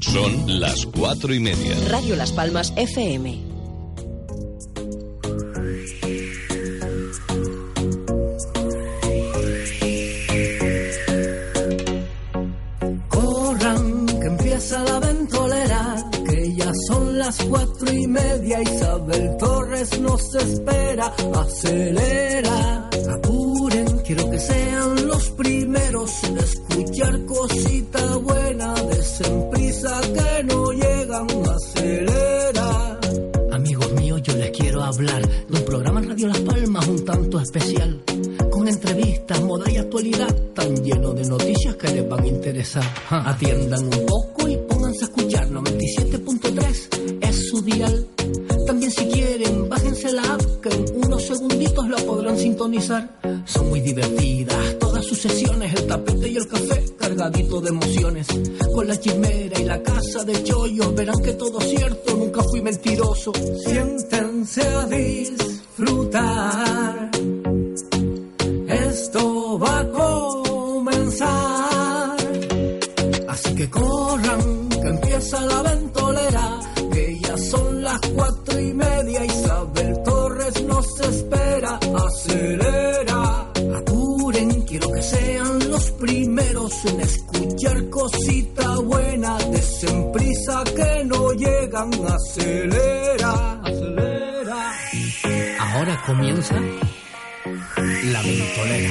Son las cuatro y media. Radio Las Palmas FM. Las cuatro y media. Isabel Torres nos espera, acelera, apuren, quiero que sean los primeros en escuchar cosita buena, desen prisa que no llegan, acelera. Amigos míos, yo les quiero hablar de un programa en Radio Las Palmas un tanto especial, con entrevistas, moda y actualidad, tan lleno de noticias que les van a interesar. Ja, Atiendan un poco y pónganse a escuchar 97.3 También si quieren, bájense la app que en unos segunditos la podrán sintonizar. Son muy divertidas todas sus sesiones, el tapete y el café cargadito de emociones. Con la chimera y la casa de chollos, verán que todo es cierto, nunca fui mentiroso. Siéntense a disfrutar. Esto va a comenzar. Así que corran, que empieza la ventolera. Acelera, apuren, quiero que sean los primeros en escuchar cosita buena. Desen prisa que no llegan. Acelera, acelera. Ahora comienza la ventolera.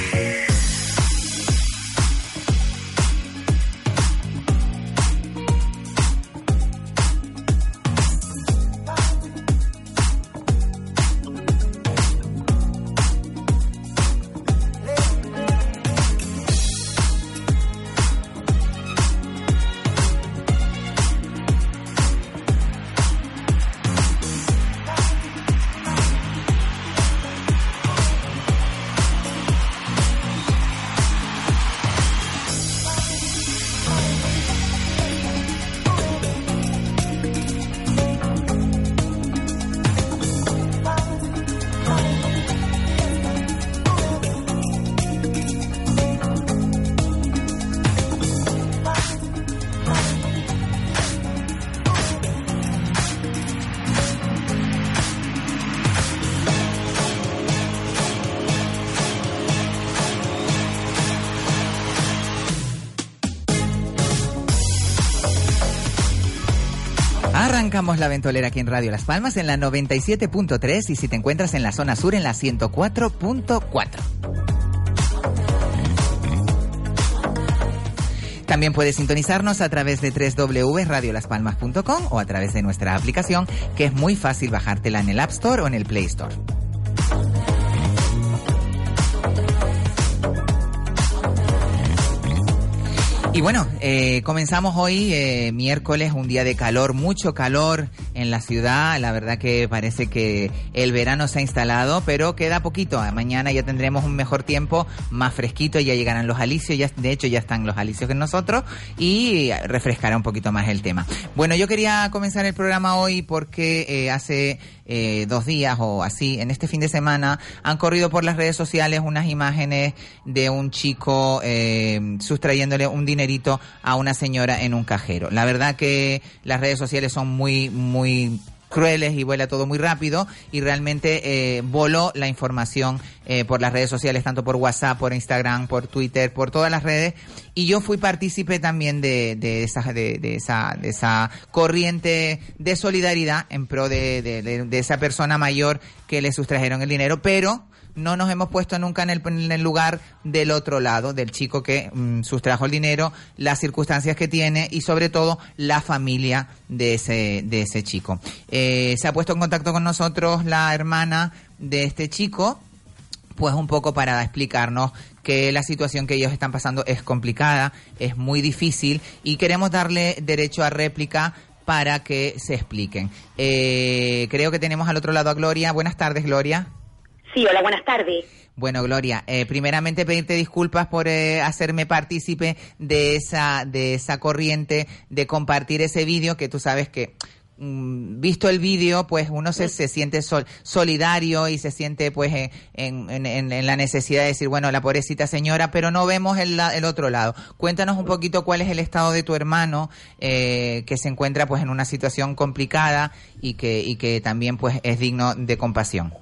La ventolera aquí en Radio Las Palmas en la 97.3 y si te encuentras en la zona sur en la 104.4. También puedes sintonizarnos a través de www.radiolaspalmas.com o a través de nuestra aplicación, que es muy fácil bajártela en el App Store o en el Play Store. Y bueno, eh, comenzamos hoy, eh, miércoles, un día de calor, mucho calor en la ciudad. La verdad que parece que el verano se ha instalado, pero queda poquito. Mañana ya tendremos un mejor tiempo, más fresquito, ya llegarán los alicios, ya, de hecho ya están los alicios con nosotros y refrescará un poquito más el tema. Bueno, yo quería comenzar el programa hoy porque eh, hace eh, dos días o así, en este fin de semana, han corrido por las redes sociales unas imágenes de un chico eh, sustrayéndole un dinerito a una señora en un cajero. La verdad que las redes sociales son muy, muy crueles y vuela todo muy rápido y realmente eh, voló la información eh, por las redes sociales, tanto por WhatsApp, por Instagram, por Twitter, por todas las redes. Y yo fui partícipe también de, de, esa, de, de esa, de esa corriente de solidaridad en pro de, de- de esa persona mayor que le sustrajeron el dinero, pero no nos hemos puesto nunca en el, lugar del otro lado, del chico que mm, sustrajo el dinero, las circunstancias que tiene y sobre todo la familia de ese, de ese chico. Eh, se ha puesto en contacto con nosotros la hermana de este chico pues un poco para explicarnos que la situación que ellos están pasando es complicada, es muy difícil y queremos darle derecho a réplica para que se expliquen. Eh, creo que tenemos al otro lado a Gloria. Buenas tardes, Gloria. Sí, hola, buenas tardes. Bueno, Gloria, eh, primeramente pedirte disculpas por eh, hacerme partícipe de esa, de esa corriente, de compartir ese vídeo que tú sabes que mm, visto el vídeo, pues uno se, se siente sol, solidario y se siente pues en, en, en, la necesidad de decir, bueno, la pobrecita señora, pero no vemos el, el otro lado. Cuéntanos un poquito cuál es el estado de tu hermano eh, que se encuentra pues en una situación complicada y que, y que también pues es digno de compasión.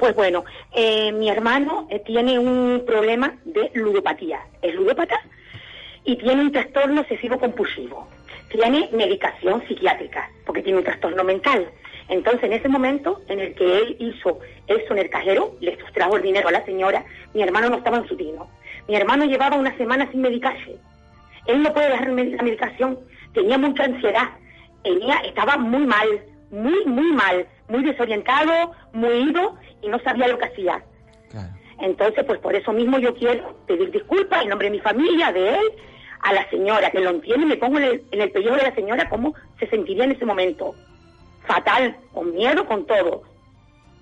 Pues bueno, eh, mi hermano eh, tiene un problema de ludopatía. Es ludópata y tiene un trastorno excesivo compulsivo. Tiene medicación psiquiátrica porque tiene un trastorno mental. Entonces, en ese momento en el que él hizo eso en el cajero, le sustrajo el dinero a la señora, mi hermano no estaba en su tino. Mi hermano llevaba una semana sin medicarse. Él no puede dejar la medicación. Tenía mucha ansiedad. Tenía, estaba muy mal, muy, muy mal, muy desorientado, muy ido y no sabía lo que hacía. Entonces, pues por eso mismo yo quiero pedir disculpas en nombre de mi familia, de él, a la señora, que lo entiende, me pongo en el, en el pellejo de la señora cómo se sentiría en ese momento. Fatal, con miedo, con todo.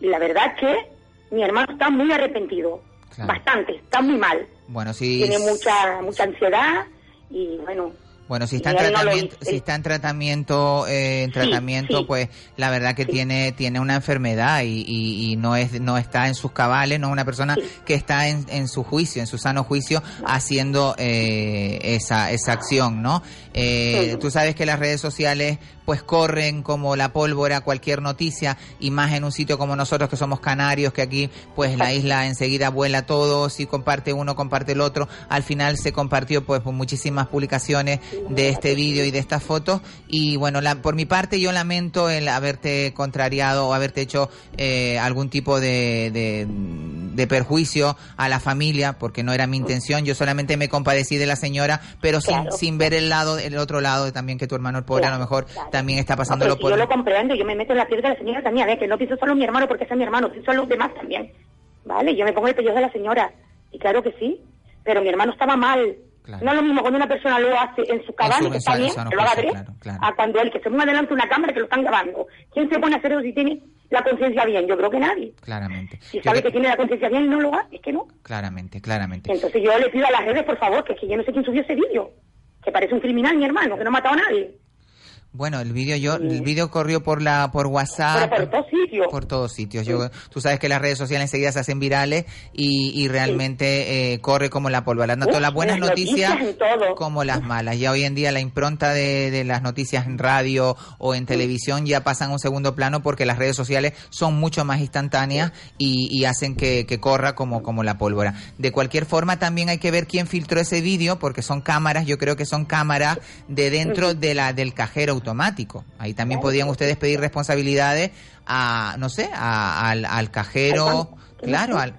Y la verdad que mi hermano está muy arrepentido, bastante, está muy mal. Bueno, sí. Tiene mucha, mucha ansiedad y bueno, bueno, si está en tratamiento, si está en tratamiento, eh, en tratamiento, pues la verdad que tiene tiene una enfermedad y, y, no es no está en sus cabales, no es una persona que está en, en, su juicio, en su sano juicio, haciendo eh, esa esa acción, ¿no? Eh, tú sabes que las redes sociales pues corren como la pólvora cualquier noticia y más en un sitio como nosotros que somos canarios, que aquí pues la isla enseguida vuela todo, si comparte uno, comparte el otro. Al final se compartió pues muchísimas publicaciones de este vídeo y de estas fotos y bueno, la, por mi parte yo lamento el haberte contrariado o haberte hecho eh, algún tipo de, de, perjuicio a la familia porque no era mi intención, yo solamente me compadecí de la señora, pero sin, sin ver el lado, el otro lado también que tu hermano el pobre a lo mejor también está pasándolo por... Yo lo comprendo, yo me meto en la piel de la señora también, ver, que no pienso solo en mi hermano porque es mi hermano, pienso en los demás también, ¿vale? Yo me pongo el pellejo de la señora, y claro que sí, pero mi hermano estaba mal. No es lo mismo cuando una persona lo hace en su cabana, que está bien, que lo haga a cuando él que se ponga delante una cámara que lo están grabando. ¿Quién se pone a hacer eso si tiene la conciencia bien? Yo creo que nadie. Claramente. Si sabe que... tiene la conciencia bien y no lo hace, es que no. Claramente, claramente. Entonces yo le pido a las redes, por favor, que es que yo no sé quién subió ese vídeo. Que parece un criminal, mi hermano, que no ha matado a nadie. Bueno, el vídeo yo, el vídeo corrió por la, por WhatsApp. por todos sitios. Por todos sitios. Yo, tú sabes que las redes sociales enseguida se hacen virales y, y realmente eh, corre como la pólvora. Tanto las buenas noticias, como las malas. Ya hoy en día la impronta de, de, las noticias en radio o en televisión ya pasan a un segundo plano porque las redes sociales son mucho más instantáneas y, y hacen que, que, corra como, como la pólvora. De cualquier forma también hay que ver quién filtró ese vídeo porque son cámaras, yo creo que son cámaras de dentro de la, del cajero automático. Ahí también podrían ustedes pedir responsabilidades a, no sé, al, al, cajero, claro, al,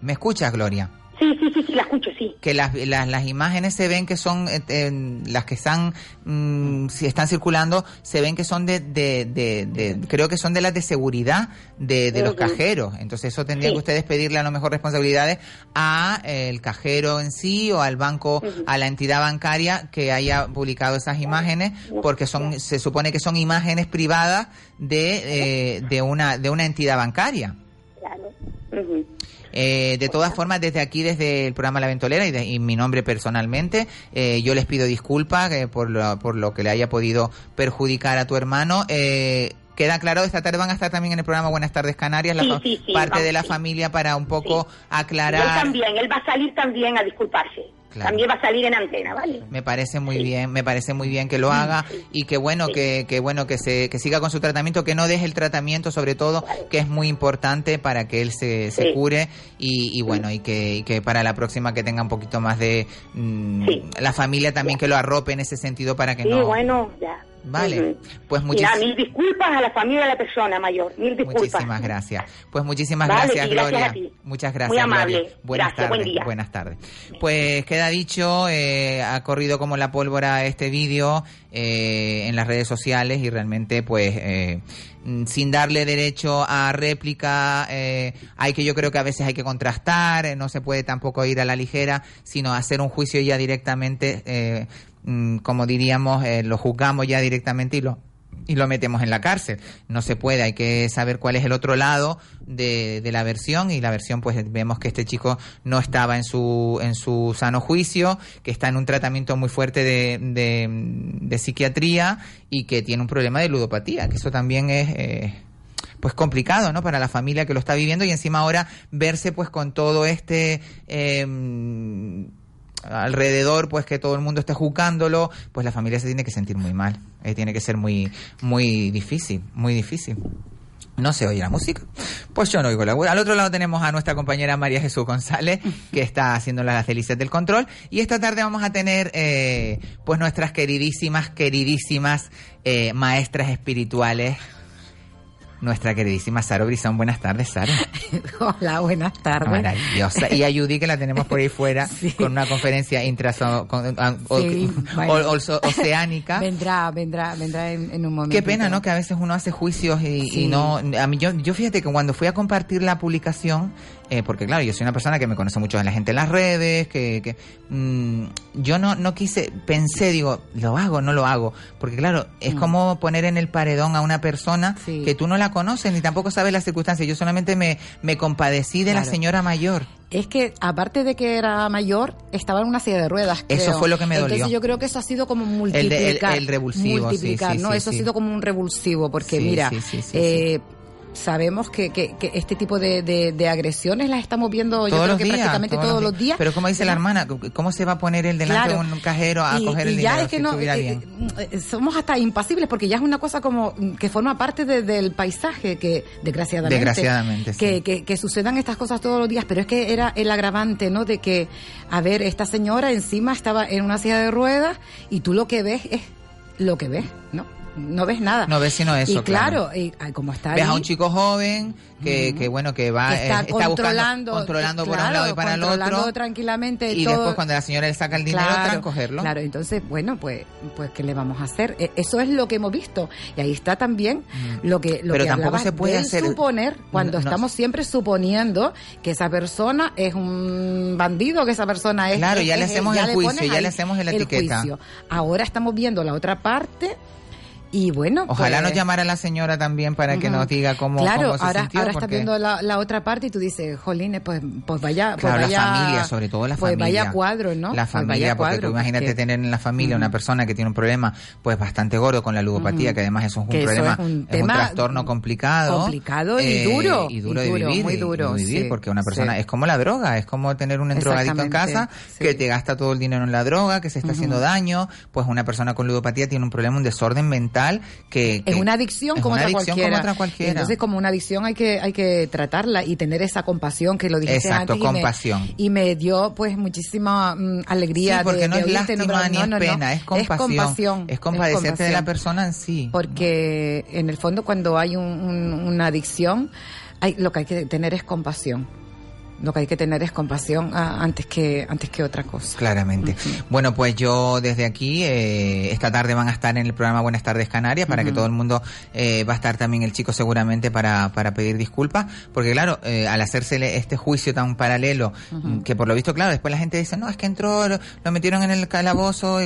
¿Me escuchas, Gloria? Sí, sí, sí, sí, la escucho, sí. Que las, las, las imágenes se ven que son, eh, las que están, mm, si están circulando, se ven que son de, de, de, creo que son de las de seguridad de, de los cajeros. Entonces eso tendría que ustedes pedirle a lo mejor responsabilidades a eh, el cajero en sí o al banco, a la entidad bancaria que haya publicado esas imágenes, porque son, se supone que son imágenes privadas de, eh, de una, de una entidad bancaria. Claro. Eh, de todas formas, desde aquí, desde el programa La Ventolera y, de, mi nombre personalmente, eh, yo les pido disculpas eh, por, lo, por lo que le haya podido perjudicar a tu hermano. Eh, queda claro, esta tarde van a estar también en el programa Buenas tardes Canarias, la parte de la familia para un poco aclarar. Él también, él va a salir también a disculparse. También va a salir en antena, ¿vale? Me parece muy bien, me parece muy bien que lo haga y que bueno que, que bueno que se que siga con su tratamiento, que no deje el tratamiento, sobre todo, que es muy importante para que él se, se cure y, y bueno y que, y que, para la próxima que tenga un poquito más de mm, la familia también que lo arrope en ese sentido para que sí, no. bueno, ya. Vale, pues muchísimas mil disculpas a la familia de la persona mayor, mil disculpas. Muchísimas gracias. Pues muchísimas gracias, Gloria. Muchas gracias. Muy amable. Buenas tardes. Buenas tardes. Pues queda dicho, eh, ha corrido como la pólvora este vídeo eh, en las redes sociales y realmente pues eh, mm, sin darle derecho a réplica, eh, hay que yo creo que a veces hay que contrastar, eh, no se puede tampoco ir a la ligera, sino hacer un juicio ya directamente, eh, mm, como diríamos, eh, lo juzgamos ya directamente y lo y lo metemos en la cárcel. No se puede, hay que saber cuál es el otro lado de, de la versión y la versión pues vemos que este chico no estaba en su, en su sano juicio, que está en un tratamiento muy fuerte de, de, de psiquiatría y que tiene un problema de ludopatía, que eso también es... Eh, pues complicado, ¿no? Para la familia que lo está viviendo y encima ahora verse pues con todo este eh, alrededor, pues que todo el mundo esté juzgándolo, pues la familia se tiene que sentir muy mal. Eh, tiene que ser muy, muy difícil, muy difícil. No se oye la música. Pues yo no oigo la Al otro lado tenemos a nuestra compañera María Jesús González, que está haciendo las delicias del control. Y esta tarde vamos a tener, eh, pues nuestras queridísimas, queridísimas eh, maestras espirituales nuestra queridísima Sara Brizón. Buenas tardes, Sara. Hola, buenas tardes. Maravillosa. Y a Judy, que la tenemos por ahí fuera, sí. con una conferencia intraso, con, sí, o, bueno. o, o, oceánica. Vendrá, vendrá, vendrá en, en, un momento. Qué pena, ¿no? Que a veces uno hace juicios y, sí. y no... A mí, yo, yo fíjate que cuando fui a compartir la publicación, eh, porque claro, yo soy una persona que me conoce mucho de la gente en las redes, que, que mmm, yo no, no quise, pensé, digo, lo hago, no lo hago, porque claro, es mm. como poner en el paredón a una persona sí. que tú no la conoces ni tampoco sabes las circunstancias, yo solamente me, me compadecí de claro. la señora mayor. Es que aparte de que era mayor, estaba en una silla de ruedas. Creo. Eso fue lo que me dolió. Entonces yo creo que eso ha sido como multiplicar. El, el, el revulsivo, multiplicar, sí, sí, ¿no? eso ha sido como un revulsivo, porque sí, mira, sí, eh, sabemos que, que, que, este tipo de, de, de, agresiones las estamos viendo todos yo creo los que días, prácticamente todos, todos los, los días. Pero como dice la hermana, ¿cómo se va a poner el delante claro. de un cajero a y, coger el y dinero ya es que si no, eh, bien? Eh, somos hasta impasibles porque ya es una cosa como que forma parte de, del paisaje que desgraciadamente, desgraciadamente que, sí. que, que, sucedan estas cosas todos los días, pero es que era el agravante, ¿no? De que, a ver, esta señora encima estaba en una silla de ruedas y tú lo que ves es lo que ves, ¿no? No ves nada. No ves sino eso. Y claro, claro. Y, como está Ves ahí, a un chico joven que, uh -huh. que bueno, que va, que está, eh, está controlando, buscando, controlando claro, por un lado y para el otro. tranquilamente. Y todo. después cuando la señora le saca el dinero, claro, para cogerlo. Claro, entonces, bueno, pues, pues, ¿qué le vamos a hacer? Eso es lo que hemos visto. Y ahí está también uh -huh. lo que, lo Pero que tampoco se puede hacer. suponer, cuando no, no. estamos siempre suponiendo que esa persona es un bandido, que esa persona es. Claro, ya le hacemos el juicio, ya le hacemos la el etiqueta. Juicio. Ahora estamos viendo la otra parte y bueno, ojalá pues, nos llamara la señora también para que uh -huh. nos diga cómo, claro, cómo se ahora, sintió. ahora porque... estás viendo la, la, otra parte y tú dices, jolines, pues, pues vaya, claro, pues vaya, la familia, sobre todo la pues familia. vaya cuadro, ¿no? La pues familia, porque cuadro, tú imagínate porque... tener en la familia uh -huh. una persona que tiene un problema, pues bastante gordo con la ludopatía, uh -huh. que además eso es un que problema, es un, es un trastorno complicado, complicado y eh, duro, y duro, y de vivir, muy duro, de vivir, sí, porque una persona sí. es como la droga, es como tener un drogadicto en casa sí. que te gasta todo el dinero en la droga, que se está haciendo daño, pues una persona con ludopatía tiene un problema, un desorden mental que, que es una adicción es como, una otra adicción cualquiera. como otra cualquiera. Entonces, como una adicción hay que hay que tratarla y tener esa compasión que lo dijiste Exacto, antes. compasión. Y me, y me dio pues muchísima mm, alegría sí, porque de, no de es lástima ni no, es no, pena, no. es compasión. Es compasión. Es compadecerte es compasión. de la persona en sí. Porque en el fondo cuando hay un, un, una adicción, hay, lo que hay que tener es compasión lo que hay que tener es compasión a, antes que antes que otra cosa. Claramente. Uh -huh. Bueno, pues yo desde aquí, eh, esta tarde van a estar en el programa Buenas tardes Canarias, para uh -huh. que todo el mundo eh, va a estar también el chico seguramente para, para pedir disculpas, porque claro, eh, al hacerse este juicio tan paralelo, uh -huh. que por lo visto, claro, después la gente dice, no, es que entró, lo, lo metieron en el calabozo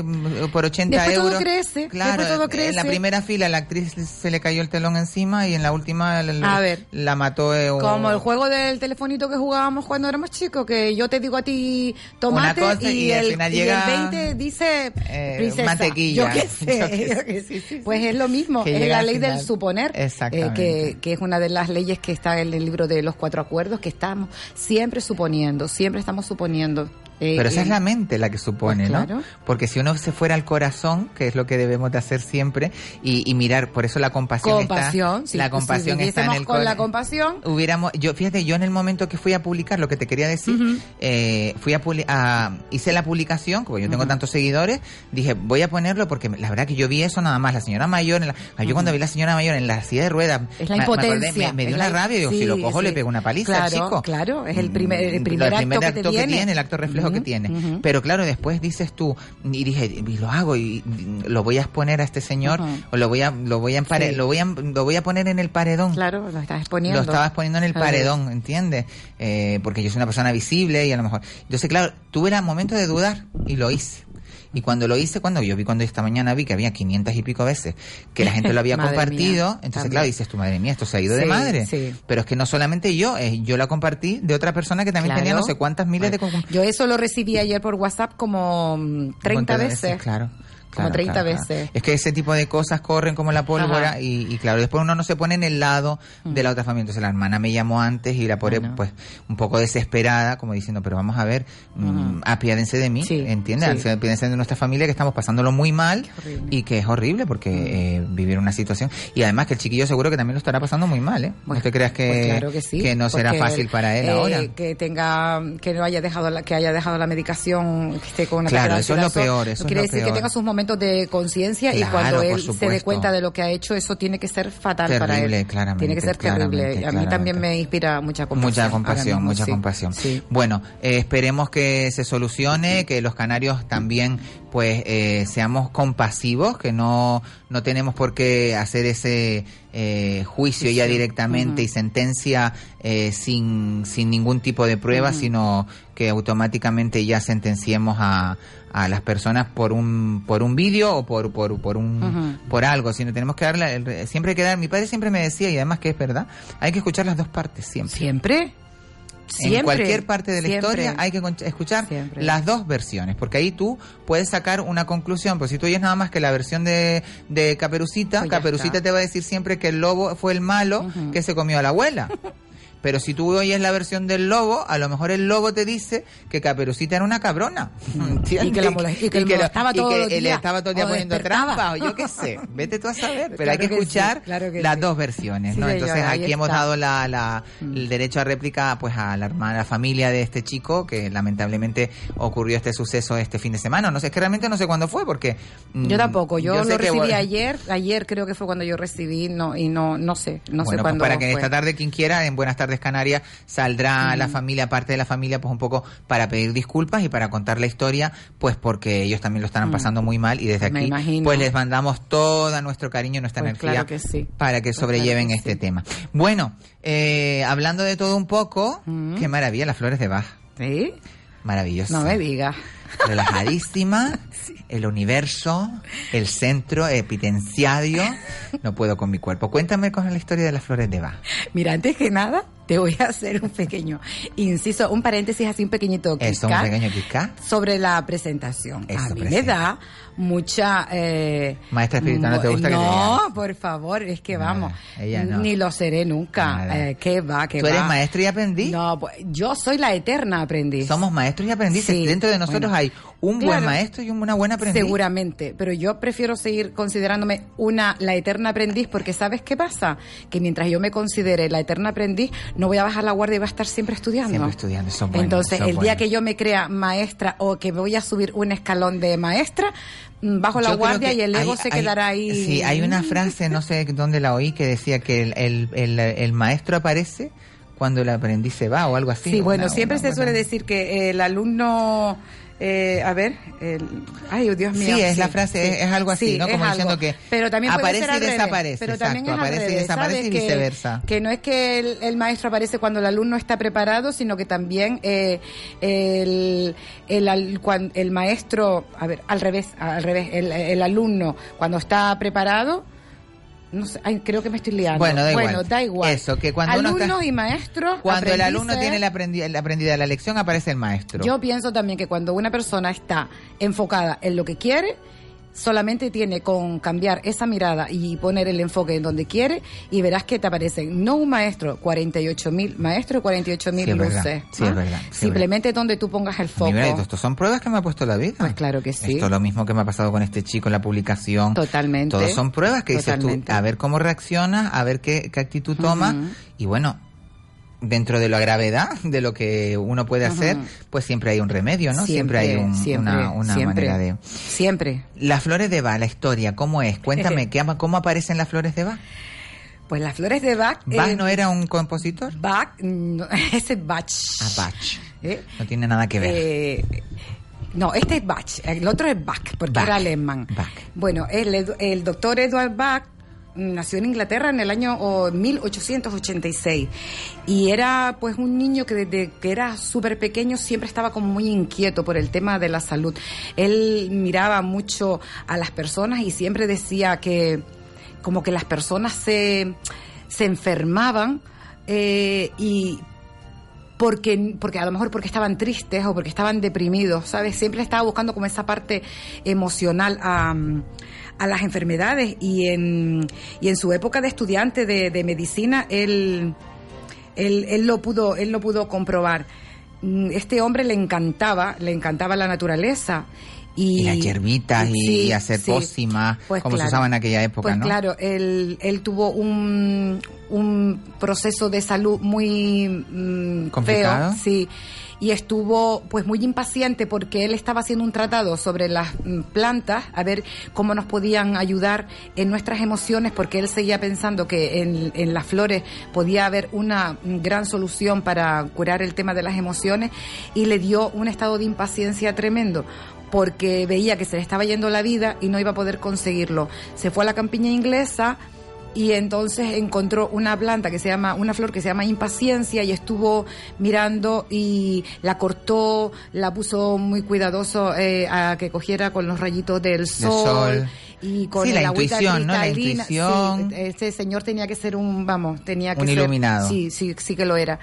por 80 después euros. Todo crece, claro, todo crece. en la primera fila la actriz se le cayó el telón encima y en la última a ver, la mató. eh, Como el juego del telefonito que jugábamos cuando éramos chicos, que yo te digo a ti tomate cosa, y, y, el, al y llega, el 20 dice eh, princesa. Mantequilla. Yo qué sé. Yo qué yo qué sé. Sí, sí, pues es lo mismo, es la ley del suponer, eh, que, que, es una de las leyes que está en el libro de los cuatro acuerdos, que estamos siempre suponiendo, siempre estamos suponiendo. Eh, Pero esa es la mente la que supone, pues claro. ¿no? Porque si uno se fuera al corazón, que es lo que debemos de hacer siempre, y, y mirar, por eso la compasión, compasión está, sí, la compasión si está en el con la compasión. Hubiéramos, yo fíjate, yo en el momento que fui a publicar lo que te quería decir, uh -huh. eh, fui a, a, hice la publicación, como yo tengo uh -huh. tantos seguidores, dije voy a ponerlo porque la verdad que yo vi eso nada más, la señora mayor, en la, yo uh -huh. cuando vi la señora mayor en la silla de ruedas, es la impotencia, me, me, me dio una la, rabia, digo, sí, si lo cojo sí. le pego una paliza claro, chico. Claro, es el primer, el primer, el primer acto, acto que, que, tiene. tiene, el acto reflejo que tiene. Pero claro, después dices tú, y dije, y lo hago, y, lo voy a exponer a este señor, o lo voy a, lo voy a empare- Sí. lo voy a, lo voy a poner en el paredón. Claro, lo estás exponiendo. Lo estabas poniendo en el paredón, ¿entiendes? Eh, porque yo soy una persona visible y a lo mejor... Entonces, claro, tuve el momento de dudar y lo hice. Y cuando lo hice, cuando yo vi cuando esta mañana vi que había 500 y pico veces que la gente lo había compartido, mía, entonces también. claro, dices tu madre mía, esto se ha ido de madre. sí. Pero es que no solamente yo, eh, yo la compartí de otra persona que también Claro. tenía no sé cuántas miles de... com- Yo eso lo recibí ayer por WhatsApp como mm, 30 montón de veces. Claro. Como claro, 30 claro, claro. veces. Es que ese tipo de cosas corren como la pólvora y, y claro, después uno no se pone en el lado de la otra familia. Entonces la hermana me llamó antes y la pobre, Bueno. pues, un poco desesperada, como diciendo, pero vamos a ver, mm, apiádense de mí, ¿entiendes? sí. Apiádense de nuestra familia que estamos pasándolo muy mal y que es horrible porque eh, vivir una situación. Y además que el chiquillo seguro que también lo estará pasando muy mal, ¿eh? no te creas que, Pues que sí. no será fácil para él eh, ahora. Que tenga, que no haya dejado la, que haya dejado la medicación, que esté con una Claro, eso es lo peor, eso es lo decir peor. que tenga sus momentos de conciencia y cuando él se dé cuenta de lo que ha hecho, eso tiene que ser fatal para él. claramente, Tiene que ser terrible. claramente, A mí también me inspira mucha compasión. Mucha compasión, mismo, mucha sí. compasión. Sí. Bueno, eh, esperemos que se solucione, que los canarios también pues eh, seamos compasivos, que no, no tenemos por qué hacer ese eh, juicio ya directamente y sentencia eh, sin, sin ningún tipo de prueba, sino que automáticamente ya sentenciemos a, a las personas por un por un vídeo o por por, por un por algo, sino tenemos que darle siempre hay que dar, mi padre siempre me decía y además que es verdad, hay que escuchar las dos partes siempre. Siempre. En cualquier parte de la Siempre. historia hay que escuchar Siempre. las dos versiones, porque ahí tú puedes sacar una conclusión. Pues si tú oyes nada más que la versión de, de Caperucita, Pues Caperucita está. te va a decir siempre que el lobo fue el malo que se comió a la abuela. Pero si tú oyes la versión del lobo, a lo mejor el lobo te dice que Caperucita era una cabrona. ¿Entiendes? Y que la mola- y que le lo- molestaba y todos que los le estaba todo el día poniendo despertaba. trampa, o yo qué sé. Vete tú a saber. Pero Claro hay que que sí, escuchar claro que las sí. dos versiones, Sí, ¿no? Entonces aquí hemos está. dado la, la- el derecho a réplica pues a la hermana, a la familia de este chico que lamentablemente ocurrió este suceso este fin de semana. No sé, es que realmente no sé cuándo fue porque... mm, Yo tampoco, yo, lo recibí ayer, ayer creo que fue cuando yo recibí, no, y no, no sé, no sé pues cuándo para que fue. esta tarde quien quiera, en Buenas tardes Canarias, saldrá la familia, parte de la familia, pues un poco para pedir disculpas y para contar la historia, pues porque ellos también lo estarán Mm. pasando muy mal y desde aquí pues les mandamos todo nuestro cariño, nuestra Pues energía claro que sí. para que Pues sobrelleven claro que este sí. tema. Bueno, eh, hablando de todo un poco, Mm. qué maravilla las flores de Bach. ¿Sí? Maravilloso. No me digas. Relajadísima, el universo, el centro epitenciario. No puedo con mi cuerpo. Cuéntame con la historia de las flores de Bach. Mira, antes que nada, te voy a hacer un pequeño inciso, un paréntesis así un pequeño Eso, un pequeño sobre la presentación. Eso, a mí me presenta. da mucha... eh, Maestra espiritual, ¿no te gusta que te No, por favor, es que vamos. ella no. Ni lo seré nunca. Eh, ¿Qué va, qué ¿Tú va? eres maestro y aprendiz? No, pues, yo soy la eterna aprendiz. Somos maestros y aprendices. Sí, Dentro de nosotros bueno. hay un buen maestro y una buena aprendiz. Seguramente, pero yo prefiero seguir considerándome una la eterna aprendiz porque ¿sabes qué pasa? Que mientras yo me considere la eterna aprendiz, no voy a bajar la guardia y voy a estar siempre estudiando. Siempre estudiando, eso es bueno, Entonces, el día que yo me crea maestra o que voy a subir un escalón de maestra, bajo la Yo guardia que y el ego hay- se hay- quedará ahí. Sí, hay una frase, no sé dónde la oí, que decía que el, el, el- el maestro aparece cuando el aprendiz se va o algo así. Sí, bueno, Una- siempre una- se suele decir que el alumno, eh, a ver, el, ay, oh, Dios mío. Sí, es la frase, sí. es- es algo así, Sí, ¿no? Como algo. diciendo que pero también aparece y desaparece, Pero exacto, también es aparece y desaparece y viceversa. Que, no es que el, el maestro aparece cuando el alumno está preparado, sino que también eh, el, el, el maestro, a ver, al revés, al revés, el, el alumno cuando está preparado, no sé, ay, creo que me estoy liando. Bueno, da igual. Bueno, da igual. Eso, que cuando uno Alumnos está- y maestros. Cuando el alumno tiene la aprendi- la aprendida de la lección, aparece el maestro. yo pienso también que cuando una persona está enfocada en lo que quiere, solamente tiene con cambiar esa mirada y poner el enfoque en donde quiere y verás que te aparecen no un maestro, 48 mil maestros, 48 mil Sí, es verdad. luces. Sí, ¿no? es verdad. Sí, es Simplemente donde tú pongas el foco. mira, Esto son pruebas que me ha puesto la vida. Pues claro que sí. Esto es lo mismo que me ha pasado con este chico en la publicación. Totalmente. Todos son pruebas que dices tú, Totalmente. a ver cómo reacciona, a ver qué, qué actitud toma. Y bueno, dentro de la gravedad de lo que uno puede hacer, pues siempre hay un remedio, ¿no? Siempre, hay un- siempre, una, una siempre, manera de... Siempre. Las flores de Bach, la historia, ¿cómo es? Cuéntame, ¿qué, ama- ¿cómo aparecen las flores de Bach? Pues las flores de Bach. ¿Bach eh, no era un compositor? Bach, no, ese es Bach. Ah, Bach. ¿Eh? No tiene nada que ver. Eh, no, este es Bach, el otro es Bach, porque Bach. era alemán. Bach. Bueno, el, el doctor Edward Bach nació en Inglaterra en el año oh, 1886 y era pues un niño que desde que era súper pequeño siempre estaba como muy inquieto por el tema de la salud. Él miraba mucho a las personas y siempre decía que como que las personas se, se enfermaban eh, y porque, porque a lo mejor porque estaban tristes o porque estaban deprimidos, ¿sabes? Siempre estaba buscando como esa parte emocional a, a las enfermedades y en, y en su época de estudiante de, de medicina él, él, él lo pudo, él lo pudo comprobar. Mm, Este hombre le encantaba, le encantaba la naturaleza. Y, Y las hierbitas y, Sí, hacer sí. pócimas, Pues como se usaba en aquella época, Pues ¿no? claro, él, él tuvo un, un proceso de salud muy mm, ¿Complicado? feo, sí, y estuvo pues muy impaciente porque él estaba haciendo un tratado sobre las mm, plantas, a ver cómo nos podían ayudar en nuestras emociones, porque él seguía pensando que en, en las flores podía haber una mm, gran solución para curar el tema de las emociones, y le dio un estado de impaciencia tremendo porque veía que se le estaba yendo la vida y no iba a poder conseguirlo. Se fue a la campiña inglesa y entonces encontró una planta que se llama, una flor que se llama impaciencia y estuvo mirando y la cortó, la puso muy cuidadoso eh, a que cogiera con los rayitos del sol. sol. Y con Sí, la el agüita intuición, ¿no? La intuición. Sí, este señor tenía que ser un, vamos, tenía que Un ser. iluminado. Sí, sí, sí que lo era.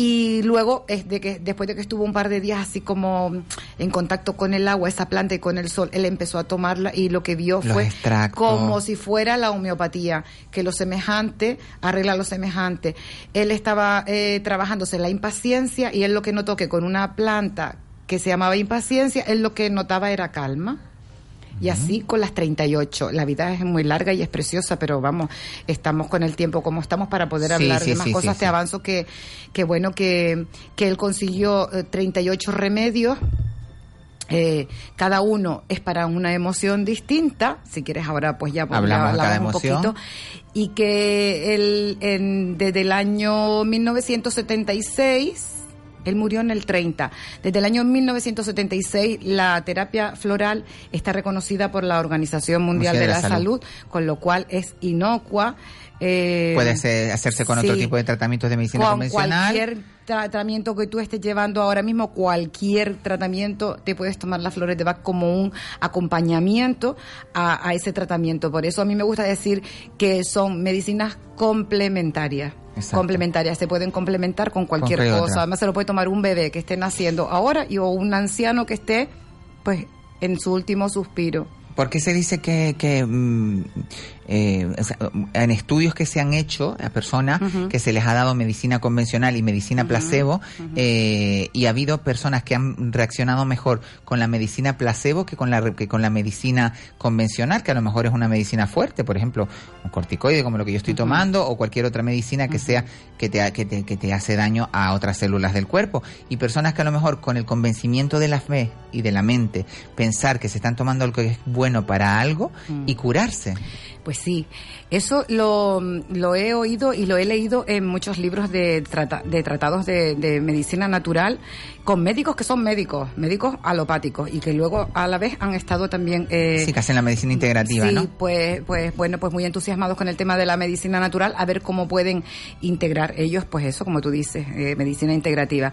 Y luego, es de que después de que estuvo un par de días así como en contacto con el agua, esa planta y con el sol, él empezó a tomarla y lo que vio Los fue extractos. como si fuera la homeopatía, que lo semejante arregla lo semejante. Él estaba eh, trabajándose la impaciencia y él lo que notó que con una planta que se llamaba impaciencia, él lo que notaba era calma. Y así con las 38. La vida es muy larga y es preciosa, pero vamos, estamos con el tiempo como estamos para poder Sí, hablar sí, de más sí, cosas. Te avanzo que, que bueno que, que él consiguió eh, 38 remedios. Eh, cada uno es para una emoción distinta. Si quieres ahora pues ya, pues, ya Hablamos hablamos un emoción. poquito. Y que él en- desde el año 1976 él murió en el 30. Desde el año 1976 la terapia floral está reconocida por la Organización Mundial de, la, Salud. con lo cual es inocua. eh, Puede ser- hacerse con otro tipo de tratamientos de medicina con convencional. cualquier tratamiento que tú estés llevando ahora mismo, cualquier tratamiento, te puedes tomar las flores de Bach como un acompañamiento a, a ese tratamiento. Por eso a mí me gusta decir que son medicinas complementarias. Exacto. Complementarias, se pueden complementar con cualquier cosa. otra. Además, se lo puede tomar un bebé que esté naciendo ahora y o un anciano que esté, pues, en su último suspiro. ¿Por qué se dice que, que, mm, eh, o sea, en estudios que se han hecho a personas que se les ha dado medicina convencional y medicina placebo eh, y ha habido personas que han reaccionado mejor con la medicina placebo que con la que con la medicina convencional que a lo mejor es una medicina fuerte por ejemplo un corticoide como lo que yo estoy tomando o cualquier otra medicina que sea que te, que te que te hace daño a otras células del cuerpo. Y personas que a lo mejor con el convencimiento de la fe y de la mente pensar que se están tomando algo que es bueno para algo y curarse Pues sí, eso lo, lo he oído y lo he leído en muchos libros de, trata- de tratados de, de medicina natural con médicos que son médicos, médicos alopáticos y que luego a la vez han estado también... eh, sí que hacen la medicina integrativa sí, no pues, pues bueno, pues muy entusiasmados con el tema de la medicina natural, a ver cómo pueden integrar ellos, pues eso, como tú dices, eh, medicina integrativa.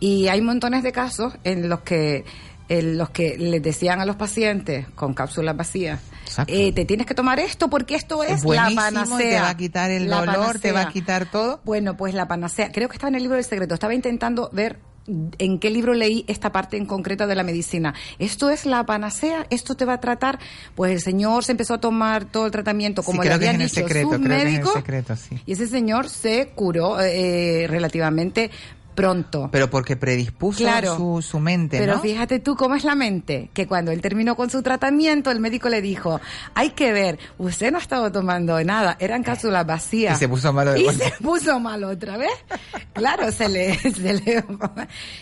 Y hay montones de casos en los que en los que les decían a los pacientes con cápsulas vacías. Eh, te tienes que tomar esto porque esto es, la panacea. te va a quitar el La dolor, te va a quitar todo. Bueno, pues la panacea. Creo que estaba en el libro del secreto. Estaba intentando ver en qué libro leí esta parte en concreta de la medicina. Esto es la panacea, esto te va a tratar. Pues el señor se empezó a tomar todo el tratamiento como sí, le habían dicho secreto, sus médicos. sí. Y ese señor se curó eh, relativamente pronto. Pero porque predispuso Claro. su, su mente, Pero ¿no? fíjate tú cómo es la mente, que cuando él terminó con su tratamiento, el médico le dijo, hay que ver, usted no ha estado tomando nada, eran cápsulas vacías. Y se puso malo de Y vuelta. se puso malo otra vez. Claro, se le... Se le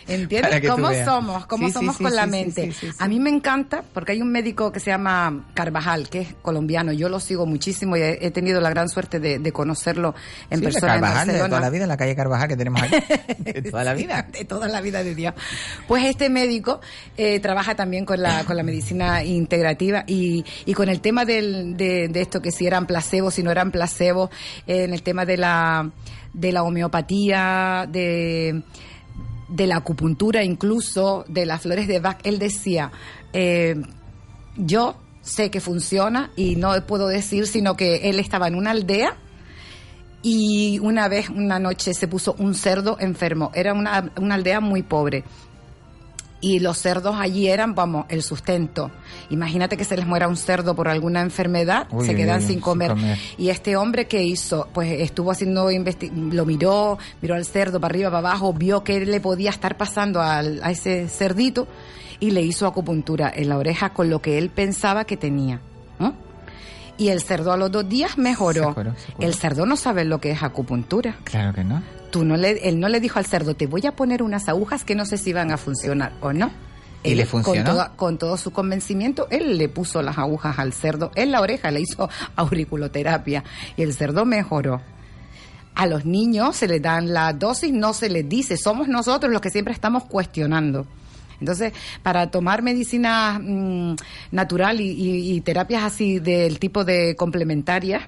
¿Entiendes? ¿Cómo somos? ¿Cómo Sí, somos sí, con sí, la mente? A mí me encanta, porque hay un médico que se llama Carvajal, que es colombiano, yo lo sigo muchísimo y he, tenido la gran suerte de, de conocerlo en de persona Carvajal, en de Barcelona. toda la vida, en la calle Carvajal que tenemos aquí. De toda la vida. de toda la vida de Dios. Pues este médico eh, trabaja también con la, con la medicina integrativa y, y con el tema del, de, de esto, que si eran placebos, si no eran placebos, eh, en el tema de la, de la homeopatía, de, de la acupuntura incluso, de las flores de Bach. Él decía, eh, yo sé que funciona y no puedo decir, sino que él estaba en una aldea y una vez, una noche, se puso un cerdo enfermo. Era una, una aldea muy pobre. Y los cerdos allí eran, vamos, el sustento. Imagínate que se les muera un cerdo por alguna enfermedad, Uy, se quedan uy, sin sin comer. Y este hombre que hizo, pues estuvo haciendo, lo miró, miró al cerdo para arriba, para abajo, vio que le podía estar pasando al- a ese cerdito y le hizo acupuntura en la oreja con lo que él pensaba que tenía. Y el cerdo a los dos días mejoró. Se curó, se curó. El cerdo no sabe lo que es acupuntura. Claro que no. Tú no le, él no le dijo al cerdo, te voy a poner unas agujas que no sé si van a funcionar o no. ¿Y Él, le funcionó? Con, toda- con todo su convencimiento, él le puso las agujas al cerdo en la oreja, le hizo auriculoterapia y el cerdo mejoró. A los niños se les dan la dosis, no se les dice, somos nosotros los que siempre estamos cuestionando. Entonces, para tomar medicina mm, natural y, y- y terapias así del tipo de complementarias,